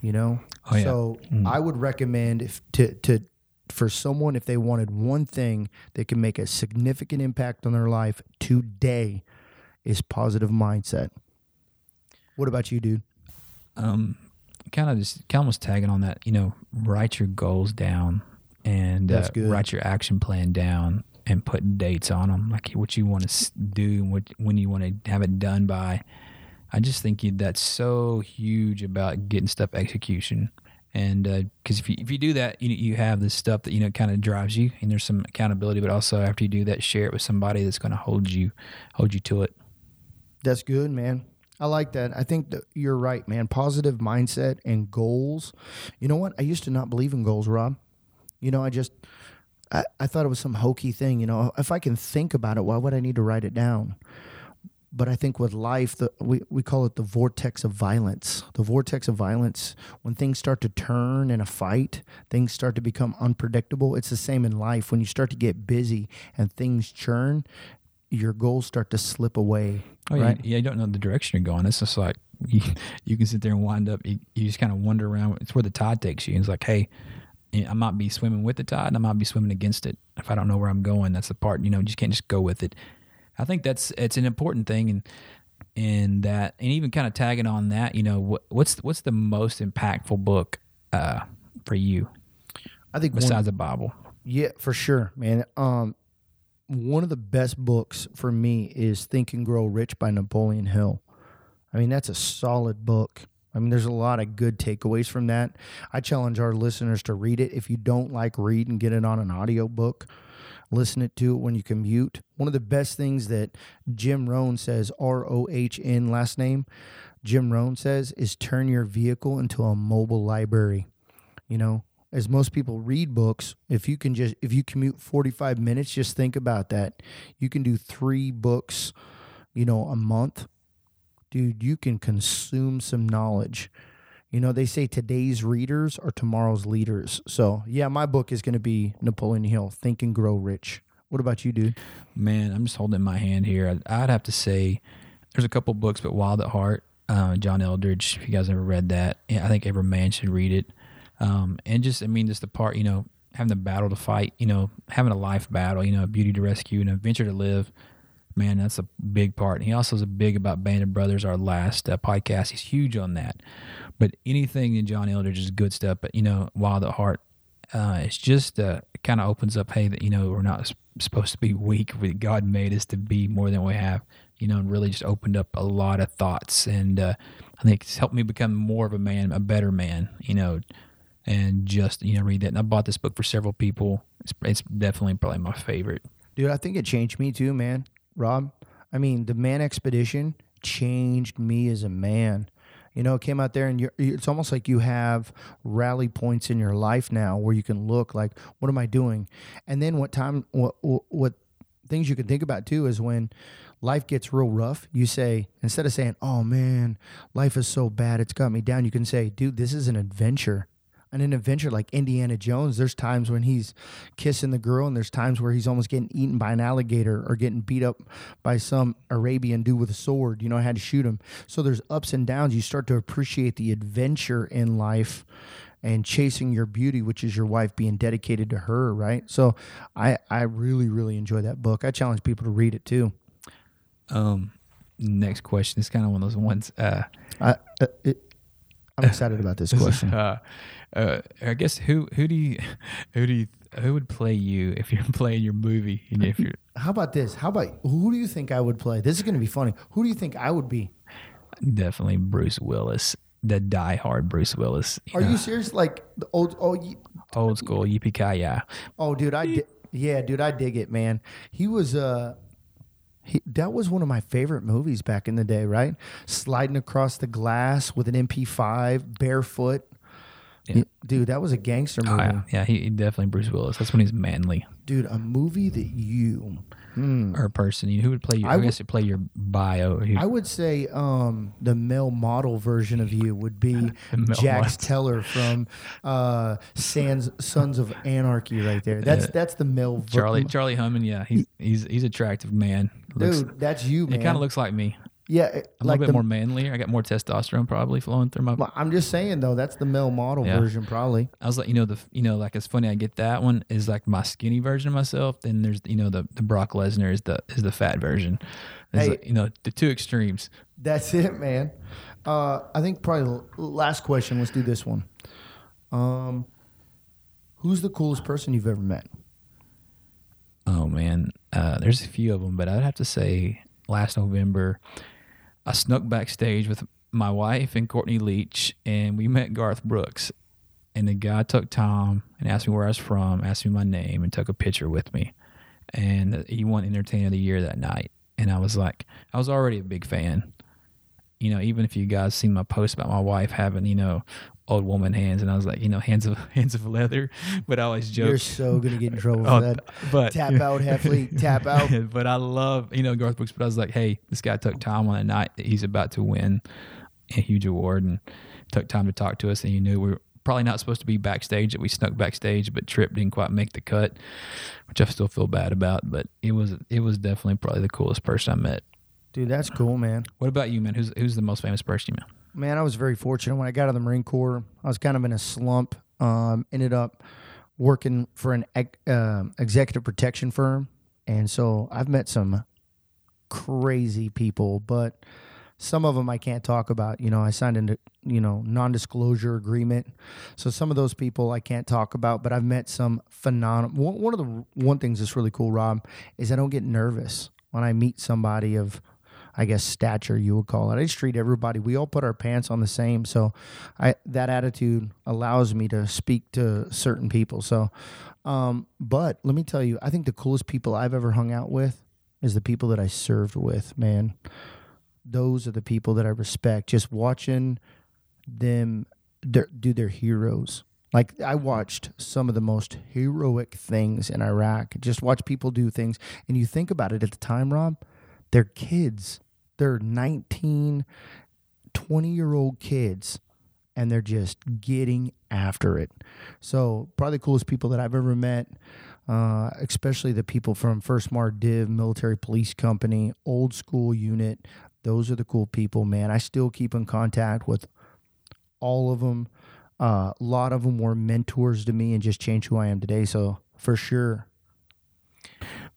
Speaker 1: You know?
Speaker 2: Oh, yeah.
Speaker 1: So I would recommend if to to for someone if they wanted one thing that can make a significant impact on their life today is positive mindset. What about you, dude?
Speaker 2: um, kind of just kind of was tagging on that. You know, write your goals down and uh, write your action plan down and put dates on them, like what you want to do and what when you want to have it done by. I just think you, that's so huge about getting stuff execution. And because if you if you do that, you you have this stuff that you know kind of drives you, and there's some accountability. But also after you do that, share it with somebody that's going to hold you hold you to it.
Speaker 1: That's good, man. I like that. I think that you're right, man. Positive mindset and goals. You know what? I used to not believe in goals, Rob. You know, I just I, I thought it was some hokey thing. You know, if I can think about it, why would I need to write it down? But I think with life, the we, we call it the vortex of violence. The vortex of violence, when things start to turn in a fight, things start to become unpredictable. It's the same in life. When you start to get busy and things churn, your goals start to slip away.
Speaker 2: Oh,
Speaker 1: right?
Speaker 2: yeah, you don't know the direction you're going. It's just like (laughs) you, you can sit there and wind up. You, you just kind of wander around. It's where the tide takes you. It's like, hey, I might be swimming with the tide, and I might be swimming against it. If I don't know where I'm going, that's the part. You know, you just can't just go with it. I think that's it's an important thing, and and that, and even kind of tagging on that. You know, what, what's what's the most impactful book uh, for you
Speaker 1: I think one,
Speaker 2: besides the Bible?
Speaker 1: Yeah, for sure, man. Um, one of the best books for me is Think and Grow Rich by Napoleon Hill. I mean, that's a solid book. I mean, there's a lot of good takeaways from that. I challenge our listeners to read it. If you don't like read and get it on an audio book, listen it to it when you commute. One of the best things that Jim Rohn says, R O H N last name, Jim Rohn says, is turn your vehicle into a mobile library. You know, as most people read books, if you can just if you commute 45 minutes, just think about that. You can do 3 books, you know, a month. Dude, you can consume some knowledge. You know, they say today's readers are tomorrow's leaders. So, yeah, my book is going to be Napoleon Hill, Think and Grow Rich. What about you, dude?
Speaker 2: Man, I'm just holding my hand here. I'd, have to say there's a couple books, but Wild at Heart, uh, John Eldredge. If you guys ever read that, I think every man should read it. Um, and just, I mean, just the part, you know, having the battle to fight, you know, having a life battle, you know, a beauty to rescue and a venture to live. Man, that's a big part. And he also is big about Band of Brothers, our last uh, podcast. He's huge on that. But anything in John Eldredge is good stuff. But, you know, Wild at Heart, uh, it's just uh, kind of opens up, hey, that, you know, we're not supposed to be weak. God made us to be more than we have, you know, and really just opened up a lot of thoughts. And uh, I think it's helped me become more of a man, a better man, you know, and just, you know, read that. And I bought this book for several people. It's, it's definitely probably my favorite.
Speaker 1: Dude, I think it changed me too, man. Rob, I mean, the man expedition changed me as a man. You know, it came out there and you're, it's almost like you have rally points in your life now where you can look like, what am I doing? And then what time, what, what, what things you can think about too is when life gets real rough, you say, instead of saying, oh man, life is so bad, it's got me down, you can say, dude, this is an adventure and an adventure like Indiana Jones, there's times when he's kissing the girl, and there's times where he's almost getting eaten by an alligator or getting beat up by some Arabian dude with a sword. You know, I had to shoot him. So there's ups and downs. You start to appreciate the adventure in life and chasing your beauty, which is your wife being dedicated to her, right? So I, I really, really enjoy that book. I challenge people to read it too.
Speaker 2: Um, next question is kind of one of those ones. Uh,
Speaker 1: I, uh, it, I'm excited about this (laughs) question.
Speaker 2: Uh, uh, I guess who who do you (laughs) who do you who would play you if you're (laughs) playing your movie and if you're (laughs)
Speaker 1: How about this? How about who do you think I would play? This is going to be funny. Who do you think I would be?
Speaker 2: definitely Bruce Willis, the die-hard Bruce Willis.
Speaker 1: Are
Speaker 2: know,
Speaker 1: you serious? Like the old oh ye-
Speaker 2: old school yippee ki yay?
Speaker 1: oh dude, I di- yeah, dude, I dig it, man. He was uh he, that was one of my favorite movies back in the day, right? Sliding across the glass with an MP5, barefoot.
Speaker 2: Yeah.
Speaker 1: Dude, that was a gangster
Speaker 2: Oh,
Speaker 1: movie.
Speaker 2: yeah, yeah, he, he definitely Bruce Willis. That's when he's manly.
Speaker 1: Dude, a movie that you
Speaker 2: or a person? You who would play your?
Speaker 1: I
Speaker 2: I,
Speaker 1: would-
Speaker 2: guess it play your bio. Who,
Speaker 1: I would say um, the male model version of you would be (laughs) Jax. Teller from uh, Sans, Sons of Anarchy, right there. That's
Speaker 2: Yeah.
Speaker 1: that's the male.
Speaker 2: Charlie Charlie Hunnam. Yeah, he's he's he's attractive man. Looks,
Speaker 1: dude, that's you,
Speaker 2: It
Speaker 1: man.
Speaker 2: kind of looks like me.
Speaker 1: Yeah,
Speaker 2: I'm
Speaker 1: like
Speaker 2: a little bit
Speaker 1: the,
Speaker 2: more manly. I got more testosterone probably flowing through my.
Speaker 1: I'm just saying though, that's the male model
Speaker 2: Yeah.
Speaker 1: version, probably.
Speaker 2: I was like, you know, the you know, like it's funny. I get that one is like my skinny version of myself. Then there's you know the the Brock Lesnar is the is the fat version.
Speaker 1: Hey.
Speaker 2: like, you know the two extremes.
Speaker 1: That's it, man. Uh, I think probably the last question. Let's do this one. Um, who's the coolest person you've ever met?
Speaker 2: Oh man, uh, there's a few of them, but I'd have to say last November, I snuck backstage with my wife and Courtney Leach, and we met Garth Brooks. And the guy took time and asked me where I was from, asked me my name, and took a picture with me. And he won Entertainer of the Year that night. And I was like, I was already a big fan. You know, even if you guys seen my post about my wife having, you know, old woman hands, and I was like, you know, hands of (laughs) hands of leather. But I always joke.
Speaker 1: You're so gonna get in (laughs) trouble for
Speaker 2: Oh,
Speaker 1: that.
Speaker 2: but
Speaker 1: Tap out, Heffley. (laughs) Tap out.
Speaker 2: but I love you know Garth Brooks. But I was like, hey, this guy took time on a night that he's about to win a huge award and took time to talk to us. And he knew we were probably not supposed to be backstage. That we snuck backstage, but Trip didn't quite make the cut, which I still feel bad about. But it was it was definitely probably the coolest person I met.
Speaker 1: Dude, that's cool, man.
Speaker 2: What about you, man? Who's who's the most famous person you met?
Speaker 1: Man, I was very fortunate when I got out of the Marine Corps. I was kind of in a slump. Um, ended up working for an um executive protection firm, and so I've met some crazy people, but some of them I can't talk about. You know, I signed into you know non-disclosure agreement, so some of those people I can't talk about. But I've met some phenomenal. One, one of the one things that's really cool, Rob, is I don't get nervous when I meet somebody of I guess stature you would call it. I just treat everybody. We all put our pants on the same, so I that attitude allows me to speak to certain people. So, um, but let me tell you, I think the coolest people I've ever hung out with is the people that I served with. Man, those are the people that I respect. Just watching them do their heroes. Like I watched some of the most heroic things in Iraq. Just watch people do things, and you think about it at the time, Rob. They're kids. They're 19, 20 year old kids, and they're just getting after it. So, probably the coolest people that I've ever met, uh, especially the people from First Mar Div Military Police Company, old school unit. Those are the cool people, man. I still keep in contact with all of them. Uh, a lot of them were mentors to me and just changed who I am today. So, for sure,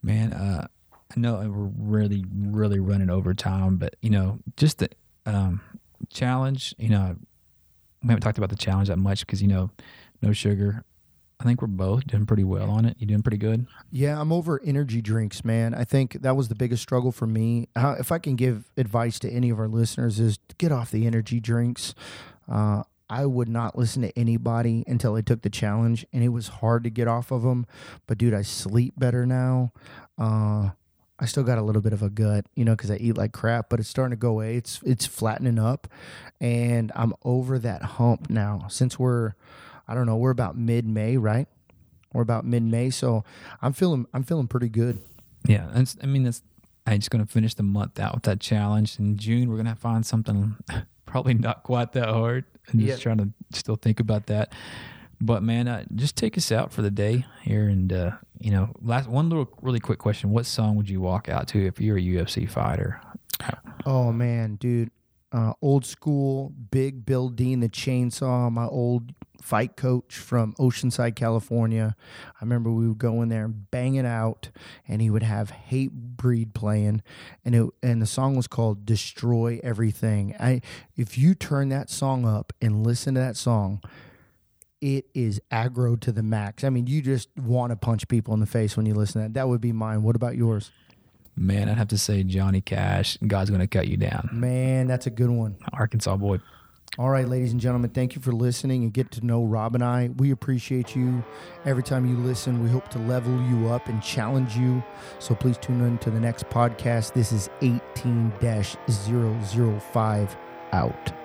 Speaker 2: Man, uh, I know we're really, really running over time, but you know, just the um, challenge. You know, we haven't talked about the challenge that much because you know, no sugar. I think we're both doing pretty well on it. You're doing pretty good?
Speaker 1: Yeah, I'm over energy drinks, man. I think that was the biggest struggle for me. How, if I can give advice to any of our listeners, is get off the energy drinks. Uh, I would not listen to anybody until I took the challenge, and it was hard to get off of them. But dude, I sleep better now. Uh, I still got a little bit of a gut, you know, because I eat like crap, but it's starting to go away. It's it's flattening up, and I'm over that hump now. Since we're, I don't know, we're about mid May, right? We're about mid May, so I'm feeling I'm feeling pretty good.
Speaker 2: Yeah, that's, I mean, that's. I'm just gonna finish the month out with that challenge. In June, we're gonna find something (laughs) probably not quite that hard. I'm just trying to still think about that. But man, uh, just take us out for the day here, and uh, you know, last one little really quick question: What song would you walk out to if you're a UFC fighter?
Speaker 1: Oh man, dude, uh, old school, big Bill Dean, the chainsaw, my old fight coach from Oceanside, California. I remember we would go in there and bang it out, and he would have Hatebreed playing, and it and the song was called "Destroy Everything." I if you turn that song up and listen to that song. It is aggro to the max. I mean, you just want to punch people in the face when you listen to that. That would be mine. What about yours?
Speaker 2: Man, I'd have to say Johnny Cash. God's gonna cut you down,
Speaker 1: Man, that's a good one.
Speaker 2: Arkansas boy.
Speaker 1: All right, ladies and gentlemen, thank you for listening and get to know Rob and I. We appreciate you. Every time you listen, we hope to level you up and challenge you. So please tune in to the next podcast. This is 18 005 out.